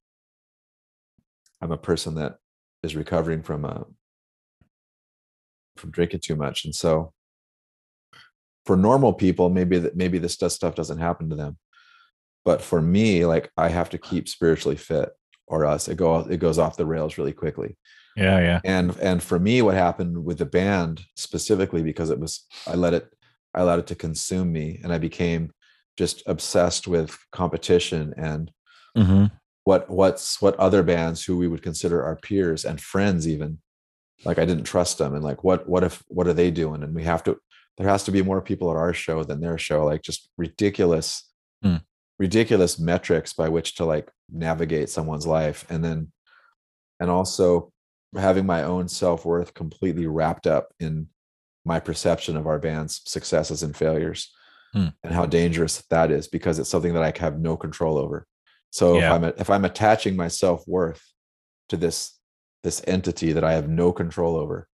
i'm a person that is recovering from uh from drinking too much and so for normal people maybe that maybe this stuff doesn't happen to them but for me like i have to keep spiritually fit or else it go it goes off the rails really quickly Yeah, yeah. and and for me what happened with the band specifically because it was i let it i allowed it to consume me and i became just obsessed with competition and hmm what what's what other bands who we would consider our peers and friends even like i didn't trust them and like what what if what are they doing and we have to there has to be more people at our show than their show like just ridiculous Hmm. Ridiculous metrics by which to like navigate someone's life and then and also having my own self-worth completely wrapped up in my perception of our band's successes and failures Hmm. and how dangerous that is because it's something that i have no control over. So if i'm if i'm attaching my self-worth to this this entity that i have no control over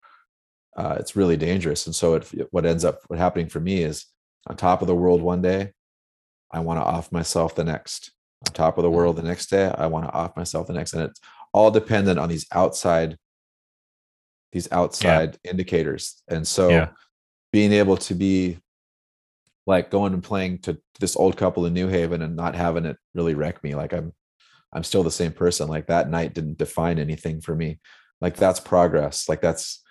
uh, it's really dangerous. And so it, what ends up what happening for me is on top of the world one day i want to off myself the next on top of the mm-hmm. world the next day i want to off myself the next and it's all dependent on these outside these outside indicators and so Yeah. being able to be like going and playing to this old couple in new haven and not having it really wreck me like i'm i'm still the same person like that night didn't define anything for me like that's progress like that's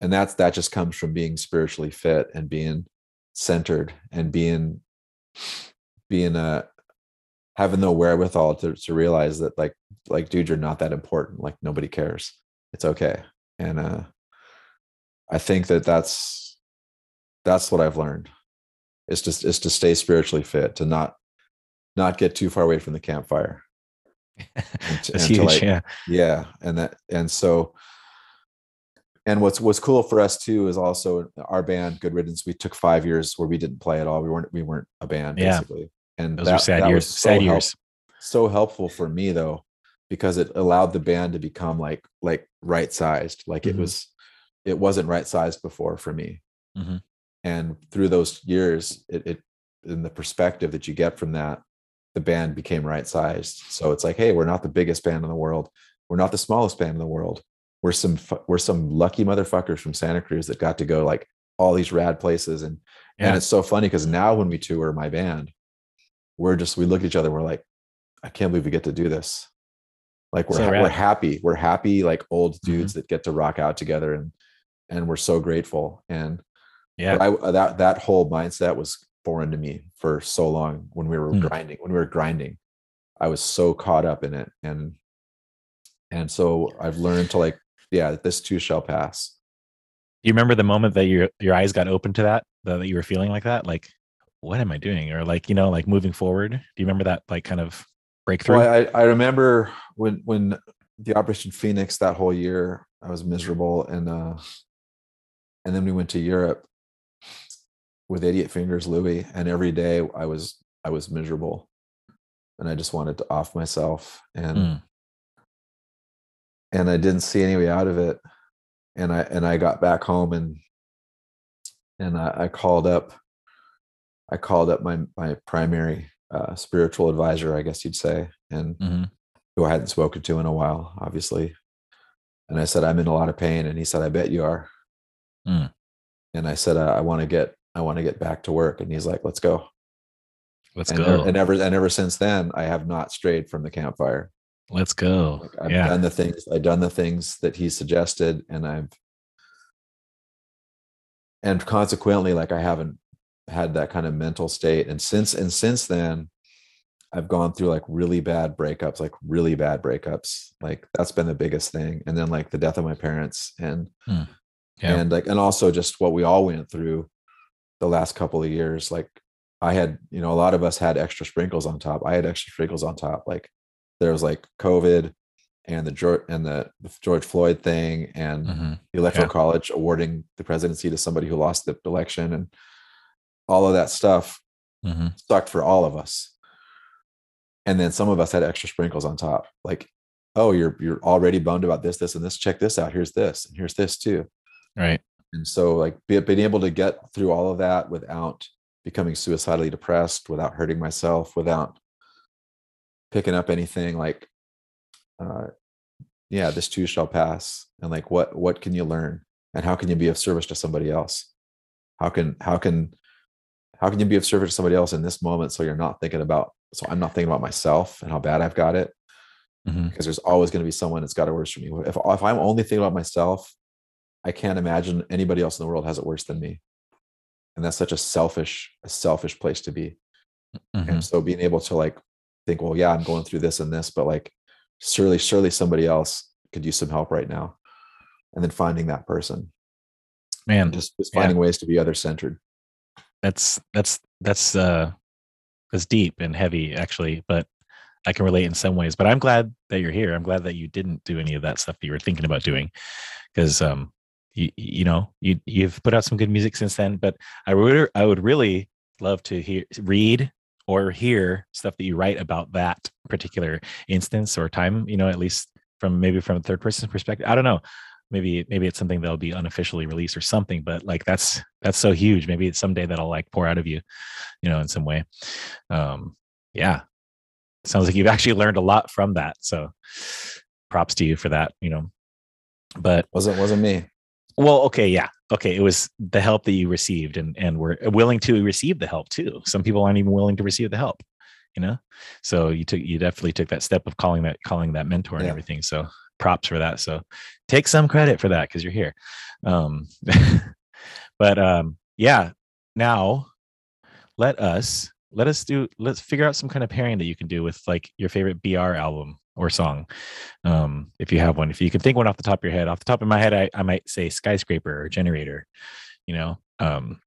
and that's that just comes from being spiritually fit and being centered and being being a having the wherewithal to, to realize that like like dude you're not that important like nobody cares it's okay and uh i think that that's that's what i've learned is just is to stay spiritually fit to not not get too far away from the campfire and That's and huge. like, yeah. yeah and that and so and what's what's cool for us too is also our band good riddance we took five years where we didn't play at all we weren't we weren't a band Yeah. basically and Those were sad years. was Sad help- years. so helpful for me though because it allowed the band to become like like right sized like Mhm. it was it wasn't right sized before for me Mhm. and through those years it, it in the perspective that you get from that the band became right sized so it's like hey we're not the biggest band in the world we're not the smallest band in the world we're some we're some lucky motherfuckers from Santa Cruz that got to go like all these rad places and Yeah. and it's so funny because now when we tour my band, we're just we look at each other, we're like, I can't believe we get to do this. Like we're So we're happy. We're happy like old Mm-hmm. dudes that get to rock out together and and we're so grateful. And Yeah. I that that whole mindset was foreign to me for so long when we were Hmm. grinding. When we were grinding, I was so caught up in it, and and so I've learned to like, yeah, this too shall pass. Do you remember the moment that your your eyes got open to that that that you were feeling like that? Like what am i doing? Or like you know like moving forward? Do you remember that like kind of breakthrough? Well, I I remember when when the Operation Phoenix that whole year, I was miserable, and uh, and then we went to Europe with Idiot Fingers Louie, and every day I was I was miserable, and I just wanted to off myself, and Mm. And I didn't see any way out of it, and I and I got back home and and I, I called up I called up my my primary uh, spiritual advisor, I guess you'd say, and Mhm. who I hadn't spoken to in a while, obviously. And I said, I'm in a lot of pain. And he said, I bet you are. Mm. And I said, I, I want to get, I want to get back to work. And he's like, let's go. let's and, go and ever, and ever since then, I have not strayed from the campfire. Let's go Like, I've yeah done the things, I've done the things that he suggested. And I've, and consequently, like I haven't had that kind of mental state. And since, and since then, I've gone through like really bad breakups, like really bad breakups. Like that's been the biggest thing. And then like the death of my parents and hmm. yeah and like and also just what we all went through the last couple of years. Like I had, you know, a lot of us had extra sprinkles on top. I had extra sprinkles on top. Like there was like COVID and the George and the George Floyd thing and Mhm. the electoral Yeah. college awarding the presidency to somebody who lost the election and all of that stuff Mhm. sucked for all of us. And then some of us had extra sprinkles on top. Like, oh, you're you're already bummed about this, this, and this. Check this out. Here's this, and here's this too. right And so, like, be, being able to get through all of that without becoming suicidally depressed, without hurting myself, without picking up anything, like, uh, yeah, this too shall pass. And like, what what can you learn, and how can you be of service to somebody else? How can how can how can you be of service to somebody else in this moment so you're not thinking about so i'm not thinking about myself and how bad i've got it Mhm. because there's always going to be someone that's got it worse for me if, if i'm only thinking about myself i can't imagine anybody else in the world has it worse than me and that's such a selfish a selfish place to be Mhm. and so being able to like think well yeah i'm going through this and this but like surely surely somebody else could use some help right now. And then finding that person. Man just, just Yeah. finding ways to be other centered that's that's that's uh that's deep and heavy actually but i can relate in some ways but i'm glad that you're here. I'm glad that you didn't do any of that stuff that you were thinking about doing because um you, you know you you've put out some good music since then but i would i would really love to hear read or hear stuff that you write about that particular instance or time you know at least from maybe from a third person perspective i don't know. Maybe maybe it's something that'll be unofficially released or something but like that's that's so huge. Maybe it's someday that'll like pour out of you you know in some way. Um yeah. Sounds like you've actually learned a lot from that so props to you for that you know. But wasn't wasn't me well okay yeah. Okay it was the help that you received and and were willing to receive the help too. Some people aren't even willing to receive the help you know? So you took you definitely took that step of calling that calling that mentor and everything. So props for that. So take some credit for that because you're here. Um but um yeah now let us let us do let's figure out some kind of pairing that you can do with like your favorite br album or song um if you have one if you can think one off the top of your head off the top of my head i, I might say skyscraper or generator you know um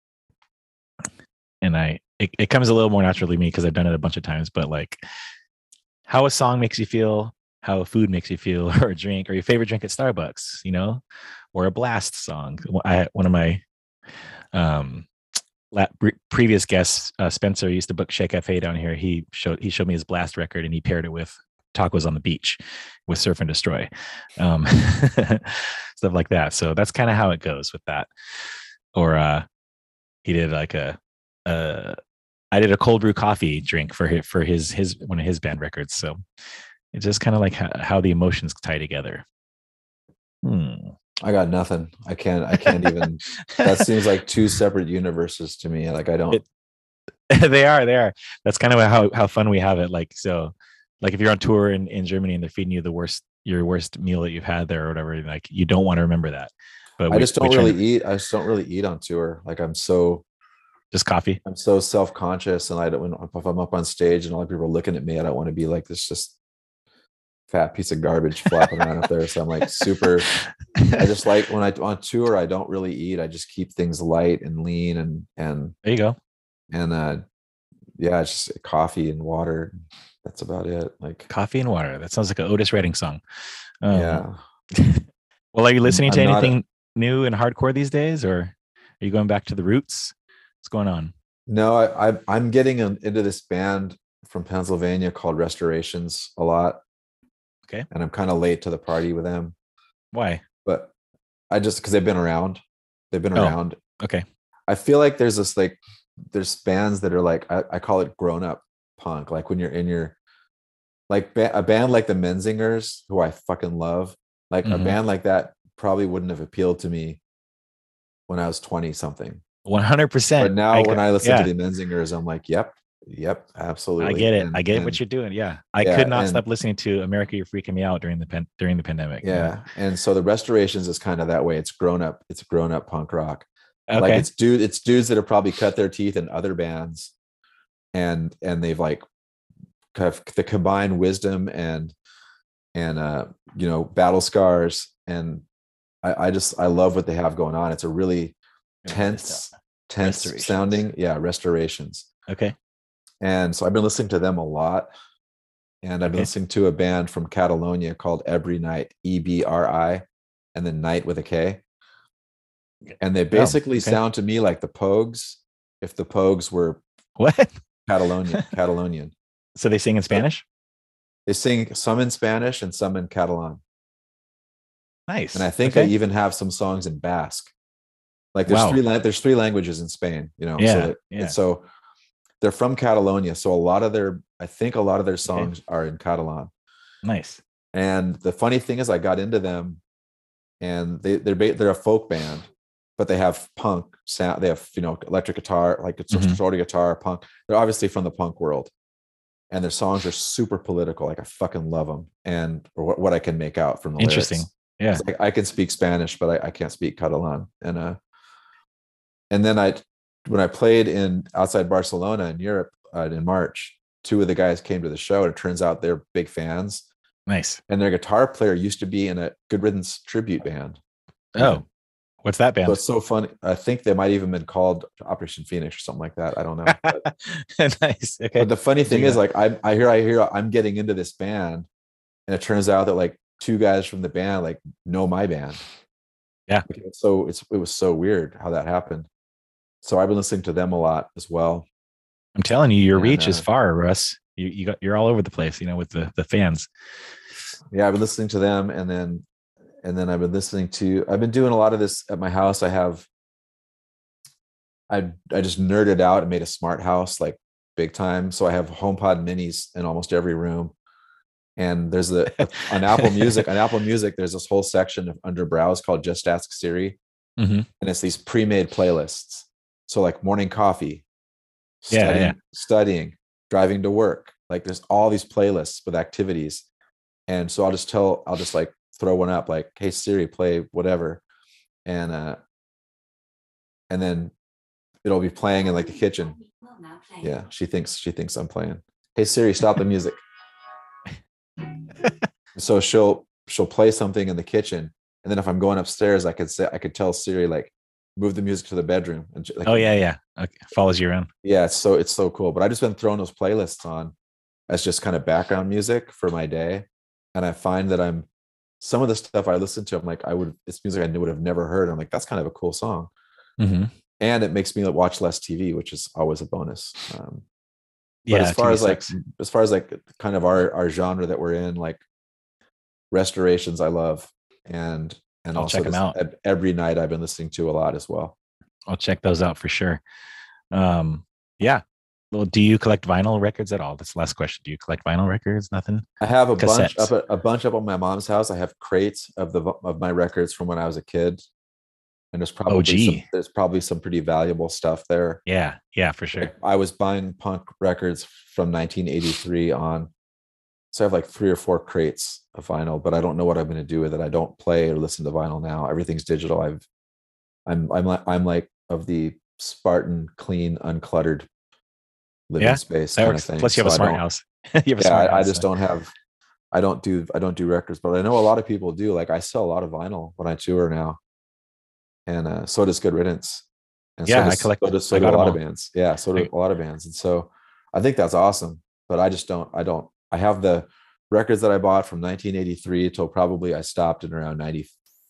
and i it, it comes a little more naturally to me because i've done it a bunch of times but like how a song makes you feel how a food makes you feel or a drink or your favorite drink at starbucks you know or a blast song. I one of my um previous guests uh, spencer used to book Che Cafe down here. He showed he showed me his blast record and he paired it with tacos on the beach with surf and destroy um stuff like that so that's kind of how it goes with that or uh he did like a uh i did a cold brew coffee drink for his for his his one of his band records so it's just kind of like how, how the emotions tie together Hmm. I got nothing. I can't. I can't even. that seems like two separate universes to me. Like I don't. It- they are, they are. That's kind of how how fun we have it. Like so, like if you're on tour in, in Germany and they're feeding you the worst your worst meal that you've had there or whatever, like you don't want to remember that. But I just don't really to- eat. I just don't really eat on tour. Like I'm so just coffee. I'm so self conscious, and I don't. When, if I'm up on stage and all the people are looking at me, I don't want to be like this just fat piece of garbage flopping around up there. So I'm like super. I just like when I on tour, I don't really eat. I just keep things light and lean and and there you go. and uh yeah, it's just coffee and water. That's about it. Like Coffee and water. That sounds like an Otis Redding song. Um, yeah. Well, are you listening to I'm not a- anything new and hardcore these days, or are you going back to the roots? What's going on? No, I, I I'm getting into this band from Pennsylvania called Restorations a lot. Okay. And I'm kind of late to the party with them, Why? but I just because they've been around. They've been Oh. around. Okay. I feel like there's this like there's bands that are like I, I call it grown up punk. Like when you're in your like ba- a band like the Menzingers, who I fucking love. Like a Mhm. band like that probably wouldn't have appealed to me when I was 20 something. One hundred percent. But now when I listen yeah. to the Menzingers, I'm like, yep, yep, absolutely. I get it. And- I get and- what you're doing. Yeah, I Yeah, could not and- stop listening to "America, You're Freaking Me Out" during the pen, during the pandemic. Yeah. And so the restorations is kind of that way. It's grown up, it's grown up punk rock. Okay. Like it's dude, it's dudes that have probably cut their teeth in other bands and and they've like kind of the combined wisdom and and uh you know battle scars and I, I just I love what they have going on. It's a really tense, tense sounding, yeah, restorations. Okay. And so I've been listening to them a lot. And I've been Okay. listening to a band from Catalonia called Ebri Knight, E B R I, and then Night with a K. And they basically Oh, okay. sound to me like the Pogues, if the Pogues were What? Catalonian. Catalonian. So they sing in Spanish? They sing some in Spanish and some in Catalan. Nice. And I think okay. they even have some songs in Basque. Like there's Wow. three there's three languages in Spain, you know. Yeah, so that- yeah. so they're from Catalonia. So a lot of their I think a lot of their songs are in Catalan. nice. And the funny thing is, I got into them, and they they're they're a folk band, but they have punk sound. They have you know electric guitar, like it's Mhm. sort of guitar punk. They're obviously from the punk world, and their songs are super political. Like I fucking love them, and or what, what I can make out from the Interesting. lyrics. Yeah. Like I can speak Spanish, but I, I can't speak Catalan. And uh, and then I when I played in outside Barcelona in Europe uh, in March, two of the guys came to the show, and it turns out they're big fans Nice. and their guitar player used to be in a Good Riddance tribute band. Oh, what's that band? It's so funny. I think they might even been called Operation Phoenix or something like that. I don't know. But, nice. Okay. but the funny thing Dig is, like, I, I hear, I hear, I'm getting into this band, and it turns out that like two guys from the band like know my band. Yeah. So it's it was so weird how that happened. So I've been listening to them a lot as well. I'm telling you, your And, reach is uh, far, Russ. You you got you're all over the place, you know, with the the fans. yeah i've been listening to them and then and then i've been listening to i've been doing a lot of this at my house. I have i i just nerded out and made a smart house like big time. So i have homepod minis in almost every room. And there's the on apple music on apple music there's this whole section of under browse called just ask siri. Mhm. and it's these pre-made playlists. So like morning coffee Yeah, studying, yeah. studying driving to work. Like there's all these playlists with activities. And so i'll just tell i'll just like throw one up like hey siri play whatever and uh and then it'll be playing in like the kitchen yeah she thinks she thinks i'm playing hey siri stop the music so she'll she'll play something in the kitchen and then if i'm going upstairs i could say i could tell siri like move the music to the bedroom and like, Oh yeah, yeah. Okay. Follows you around. yeah it's so it's so cool but i just been throwing those playlists on as just kind of background music for my day and i find that i'm some of the stuff i listen to i'm like i would it's music i would have never heard i'm like that's kind of a cool song Mm-hmm. and it makes me watch less tv which is always a bonus um, Yeah. but as far TV as like sucks. as far as like kind of our our genre that we're in like restorations i love and and I'll also check 'em this out. Ebri Knight i've been listening to a lot as well I'll check those out for sure. Um, yeah. Well, do you collect vinyl records at all? That's the last question. Do you collect vinyl records? Nothing. I have a bunch up at, a bunch up at my mom's house. I have crates of the of my records from when I was a kid, and there's probably some, there's probably some pretty valuable stuff there. Yeah, yeah, for sure. Like, I was buying punk records from 1983 on, so I have like three or four crates of vinyl, but I don't know what I'm going to do with it. I don't play or listen to vinyl now. Everything's digital. I've, I'm I'm like I'm like of the Spartan, clean, uncluttered living Yeah, space kind of thing. Plus, you have So a I smart house. you have a yeah smart I, I just so- don't have i don't do i don't do records but i know a lot of people do like i sell a lot of vinyl when i tour now and uh, so does good riddance and Yeah, I so does, collect- so, does, so I do a lot of bands yeah so do I- a lot of bands and so i think that's awesome but i just don't i don't i have the records that i bought from 1983 till probably i stopped in around 90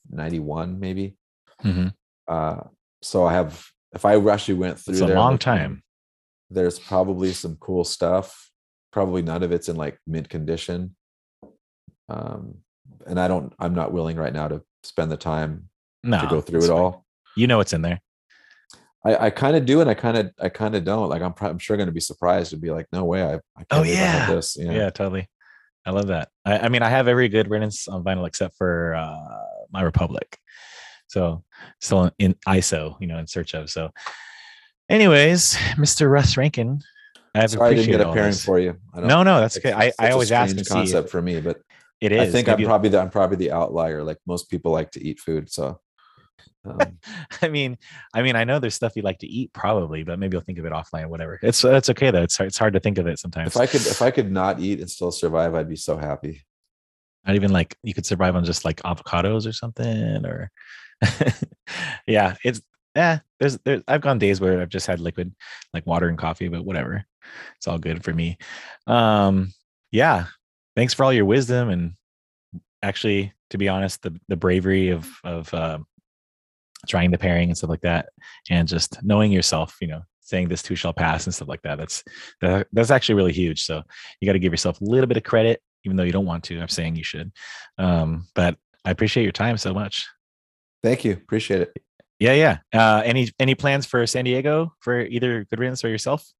91 maybe Mhm. uh so i have if i actually went through It's a there long 'em, time. There's probably some cool stuff probably none of it's in like mint condition um and i don't i'm not willing right now to spend the time No, to go through it fine. all You know what's in there. i i kind of do and i kind of i kind of don't like i'm, I'm sure going to be surprised to be like no way i, I can't Oh, believe I have yeah. this Yeah, yeah. totally. I love that. I, I mean, I have every good riddance on vinyl except for uh, My Republic. So still in ISO, you know, in search of. So, anyways, Mr. Russ Rankin, I've sorry i didn't get a pairing for you I don't- No, no, that's okay. I, I always ask to see. concept If for me but it is. i think i'm probably the i'm probably the outlier like most people like to eat food so um, I mean, I mean, I know there's stuff you like to eat, probably, but maybe you'll think of it offline. Whatever. It's that's okay though. It's hard, it's hard to think of it sometimes. if i could if i could not eat and still survive i'd be so happy not even like you could survive on just like avocados or something or yeah it's yeah there's there's i've gone days where i've just had liquid like water and coffee but whatever. It's all good for me. Um yeah thanks for all your wisdom and actually to be honest the the bravery of of um trying the pairing and stuff like that and just knowing yourself you know saying this too shall pass and stuff like that that's that, that's actually really huge. So you got to give yourself a little bit of credit even though you don't want to i'm saying you should. Um but i appreciate your time so much. Thank you. Appreciate it yeah yeah uh any any plans for san diego for either good riddance or yourself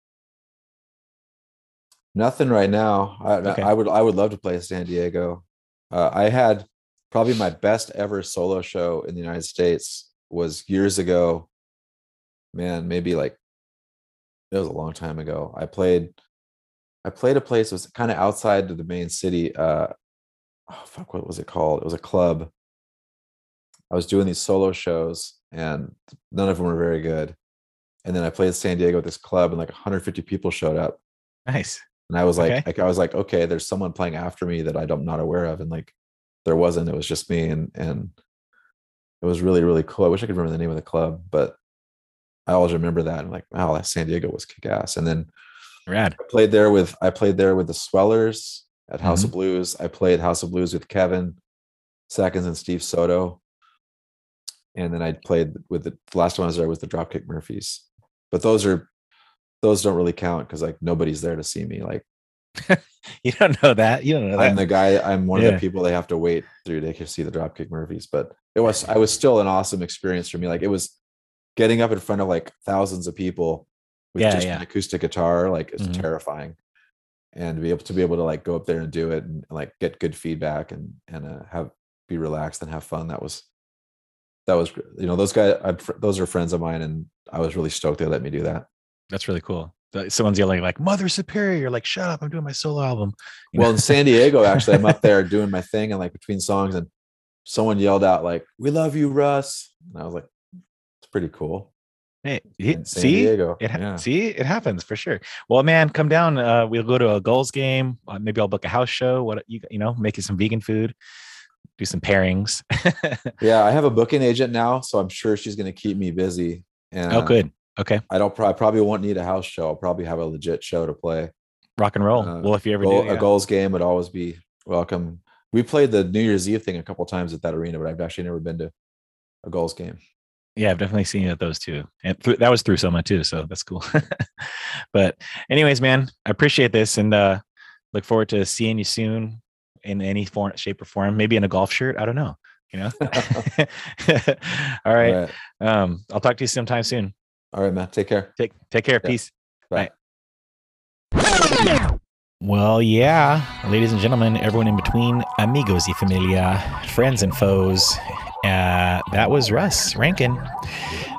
Nothing right now. I, Okay. I would I would love to play San Diego. Uh, I had probably my best ever solo show in the United States was years ago. Man, maybe like it was a long time ago. I played I played a place that was kind of outside of the main city. Uh, oh fuck, what was it called? It was a club. I was doing these solo shows, and none of them were very good. And then I played San Diego at this club, and like 150 people showed up. nice And I was like, Okay. like I was like, okay, there's someone playing after me that I don't not aware of, and like there wasn't. It was just me, and and it was really really cool. I wish I could remember the name of the club, but I always remember that. I'm like, wow, that San Diego was kick ass. And then rad I played there with I played there with the Swellers at House Mm-hmm. of Blues. I played House of Blues with Kevin Seconds and Steve Soto. And then I played with the, the last time I was there was the Dropkick Murphys. But those are those don't really count because like nobody's there to see me. Like you don't know that you don't know That. I'm the guy. I'm one of the people they have to wait through to see the Dropkick Murphys. But it was I was still an awesome experience for me. Like it was getting up in front of like thousands of people with Yeah, just yeah. an acoustic guitar. Like it's Mhm. terrifying, and to be able to be able to like go up there and do it and, like get good feedback and and uh, have be relaxed and have fun. That was that was you know those guys. I'm, those are friends of mine, and I was really stoked they let me do that. that's really cool someone's yelling like mother superior like shut up i'm doing my solo album You Well, know? in San Diego, actually, I'm up there doing my thing, and like between songs, and someone yelled out like, "We love you, Russ," and I was like, "It's pretty cool." hey, see Diego, It ha- yeah. see it happens for sure. Well, man, come down. Uh, we'll go to a Gulls game. Uh, maybe I'll book a house show. What you you know, make you some vegan food, do some pairings. Yeah, I have a booking agent now, so I'm sure she's going to keep me busy. And oh, good. Okay, I don't. I probably won't need a house show. I'll probably have a legit show to play. rock and roll. Uh, well, if you ever Goal- do, yeah. A Gulls game would always be welcome. We played the New Year's Eve thing a couple times at that arena, but I've actually never been to a Gulls game. yeah, I've definitely seen you at those two, and th- that was through Soma too, so that's cool. but, anyways, man, I appreciate this, and uh, look forward to seeing you soon in any form, shape, or form. Maybe in a golf shirt. I don't know. You know. All right. All right, Um, I'll talk to you sometime soon. All right, Matt. Take care. Take take care. Yeah. Peace. Bye. Bye. Well, yeah, ladies and gentlemen, everyone in between, amigos y familia, friends and foes, uh, that was Russ Rankin,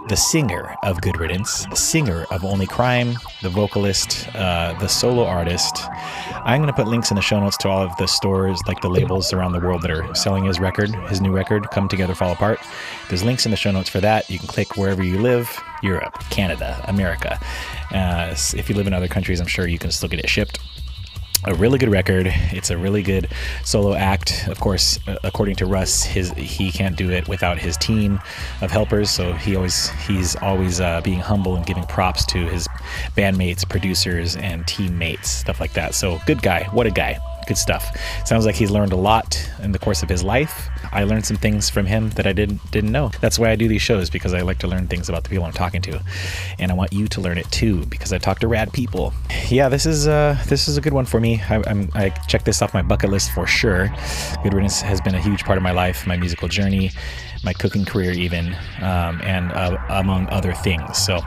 the singer of Good Riddance, the singer of Only Crime, the vocalist, uh, the solo artist. I'm going to put links in the show notes to all of the stores, like the labels around the world that are selling his record, his new record, Come Together, Fall Apart. There's links in the show notes for that. You can click wherever you live Europe, Canada, America. Uh, if you live in other countries, I'm sure you can still get it shipped a really good record. It's a really good solo act. Of course, uh, according to Russ, his he can't do it without his team of helpers. So he always he's always uh, being humble and giving props to his bandmates, producers, and teammates, stuff like that. So good guy. What a guy. Good stuff. Sounds like he's learned a lot in the course of his life. I learned some things from him that I didn't didn't know. That's why I do these shows because I like to learn things about the people I'm talking to, and I want you to learn it too because I talk to rad people. Yeah, this is uh this is a good one for me. I, I'm I check this off my bucket list for sure. Good Riddance has been a huge part of my life, my musical journey my cooking career, even, um, and uh, among other things. So,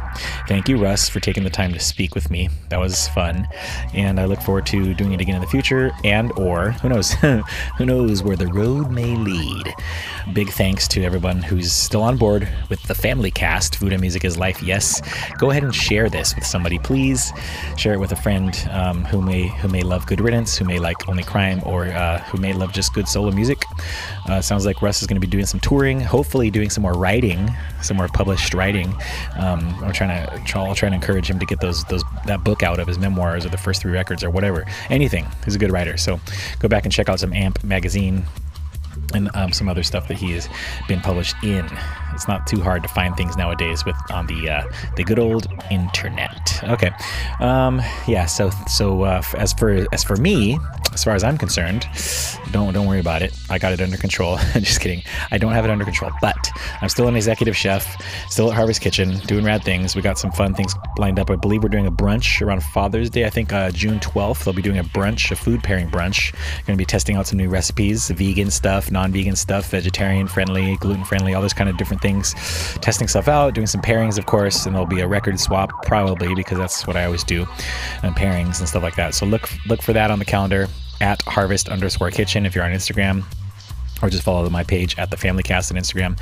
thank you, Russ, for taking the time to speak with me. That was fun, and I look forward to doing it again in the future. And or who knows, who knows where the road may lead. Big thanks to everyone who's still on board with the family cast. And music is life. Yes, go ahead and share this with somebody, please. Share it with a friend um, who may who may love Good Riddance, who may like Only Crime, or uh, who may love just good solo music. Uh, sounds like Russ is going to be doing some touring hopefully doing some more writing, some more published writing. Um, I'm trying to, I'll try to encourage him to get those, those, that book out of his memoirs or the first three records or whatever, anything. He's a good writer. So go back and check out some AMP magazine and um, some other stuff that he has been published in. It's not too hard to find things nowadays with on the uh, the good old internet. Okay, um, yeah. So so uh, as for as for me, as far as I'm concerned, don't don't worry about it. I got it under control. Just kidding. I don't have it under control, but I'm still an executive chef, still at Harvest Kitchen, doing rad things. We got some fun things lined up. I believe we're doing a brunch around Father's Day. I think uh, June 12th. They'll be doing a brunch, a food pairing brunch. Going to be testing out some new recipes, vegan stuff, non-vegan stuff, vegetarian friendly, gluten friendly, all those kind of different things. Testing stuff out, doing some pairings, of course, and there'll be a record swap probably because that's what I always do, and pairings and stuff like that. So look look for that on the calendar at harvest underscore kitchen if you're on Instagram or just follow my page at the family cast on instagram.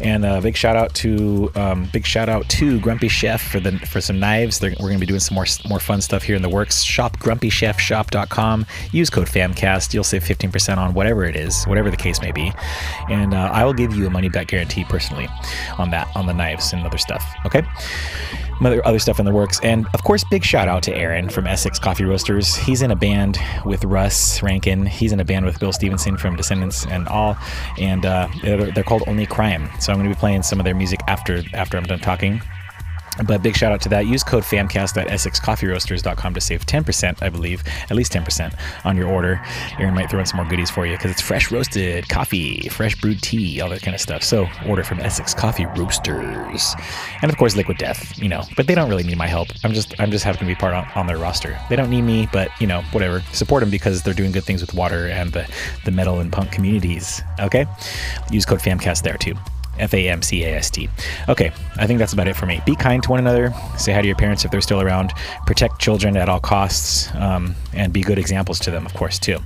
And a uh, big shout out to um, big shout out to grumpy chef for the for some knives. They're, we're going to be doing some more more fun stuff here in the works. Shop grumpychefshop.com use code famcast. You'll save 15% on whatever it is whatever the case may be. And uh, i will give you a money back guarantee personally on that on the knives and other stuff okay? Other, other stuff in the works. And of course, big shout out to Aaron from Essex Coffee Roasters. He's in a band with Russ Rankin. He's in a band with Bill Stevenson from Descendants and all. And uh, they're, they're called Only Crime. So I'm going to be playing some of their music after after I'm done talking. But big shout out to that. Use code FAMCAST at EssexCoffeeRoasters.com to save 10%, I believe, at least 10% on your order. Aaron might throw in some more goodies for you because it's fresh roasted coffee, fresh brewed tea, all that kind of stuff. So order from Essex Coffee Roasters. And of course, Liquid Death, you know, but they don't really need my help. I'm just, I'm just happen to be part on, on their roster. They don't need me, but, you know, whatever. Support them because they're doing good things with water and the, the metal and punk communities. Okay? Use code FAMCAST there too. F A M C A S T. Okay, I think that's about it for me. Be kind to one another. Say hi to your parents if they're still around. Protect children at all costs, um, and be good examples to them, of course, too.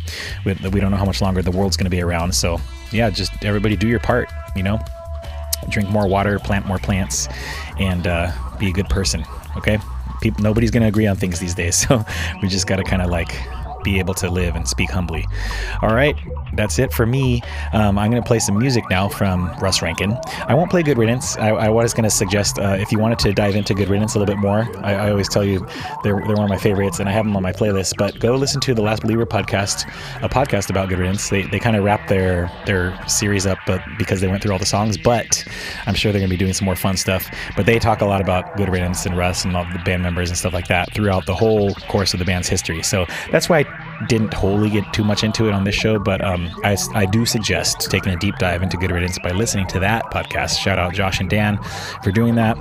We, we don't know how much longer the world's going to be around, so yeah, just everybody do your part. You know, drink more water, plant more plants, and uh, be a good person. Okay, People, nobody's going to agree on things these days, so we just got to kind of like be able to live and speak humbly. All right, that's it for me. Um, I'm going to play some music now from Russ Rankin. I won't play Good Riddance. I, I was going to suggest uh, if you wanted to dive into Good Riddance a little bit more, I, I, always tell you they're, they're one of my favorites and I have them on my playlist. But go listen to the Last Believer podcast, a podcast about Good Riddance. They, they kind of wrap their, their series up but because they went through all the songs, but I'm sure they're going to be doing some more fun stuff. But they talk a lot about Good Riddance and Russ and all the band members and stuff like that throughout the whole course of the band's history. So that's why didn't wholly get too much into it on this show, but um, I, I do suggest taking a deep dive into Good Riddance by listening to that podcast. Shout out Josh and Dan for doing that.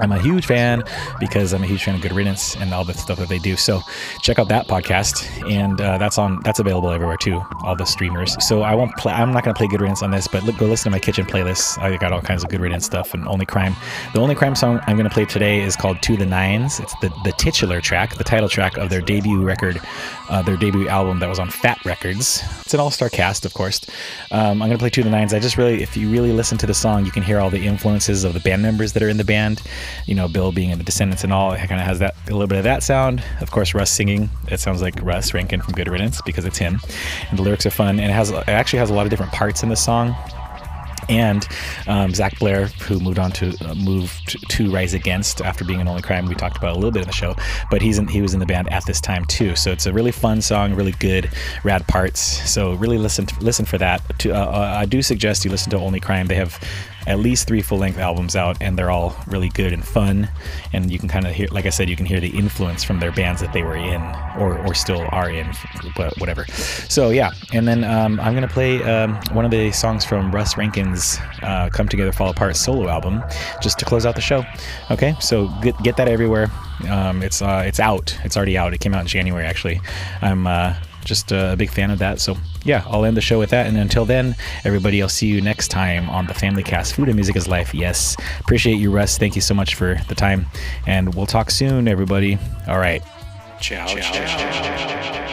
I'm a huge fan because I'm a huge fan of Good Riddance and all the stuff that they do. So check out that podcast, and uh, that's on that's available everywhere too, all the streamers. So I won't play. I'm not gonna play Good Riddance on this, but look, go listen to my kitchen playlist. I got all kinds of Good Riddance stuff and Only Crime. The Only Crime song I'm gonna play today is called To the Nines. It's the the titular track, the title track of their debut record, uh, their debut album that was on Fat Records. It's an all-star cast, of course. Um, I'm gonna play To the Nines. I just really, if you really listen to the song, you can hear all the influences of the band members that are in the band you know, Bill being in the Descendants and all, it kind of has that a little bit of that sound. Of course, Russ singing, it sounds like Russ Rankin from Good Riddance because it's him, and the lyrics are fun, and it has it actually has a lot of different parts in the song. And um, Zach Blair, who moved on to uh, moved to Rise Against after being an Only Crime, we talked about a little bit in the show, but he's in, he was in the band at this time too. So it's a really fun song, really good, rad parts. So really listen to, listen for that. To, uh, uh, I do suggest you listen to Only Crime. They have at least three full length albums out, and they're all really good and fun. And you can kind of hear, like I said, you can hear the influence from their bands that they were in or, or still are in, but whatever. So yeah, and then um, I'm gonna play um, one of the songs from Russ Rankin's uh, "Come Together, Fall Apart" solo album, just to close out the show. Okay, so get, get that everywhere. Um, it's uh, it's out. It's already out. It came out in January actually. I'm uh, just a big fan of that. So yeah, I'll end the show with that. And until then, everybody, I'll see you next time on the Family Cast. Food and music is life. Yes, appreciate you, Russ. Thank you so much for the time, and we'll talk soon, everybody. All right, ciao. ciao. ciao.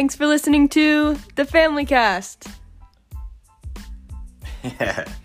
Thanks for listening to the Family Cast. Yeah.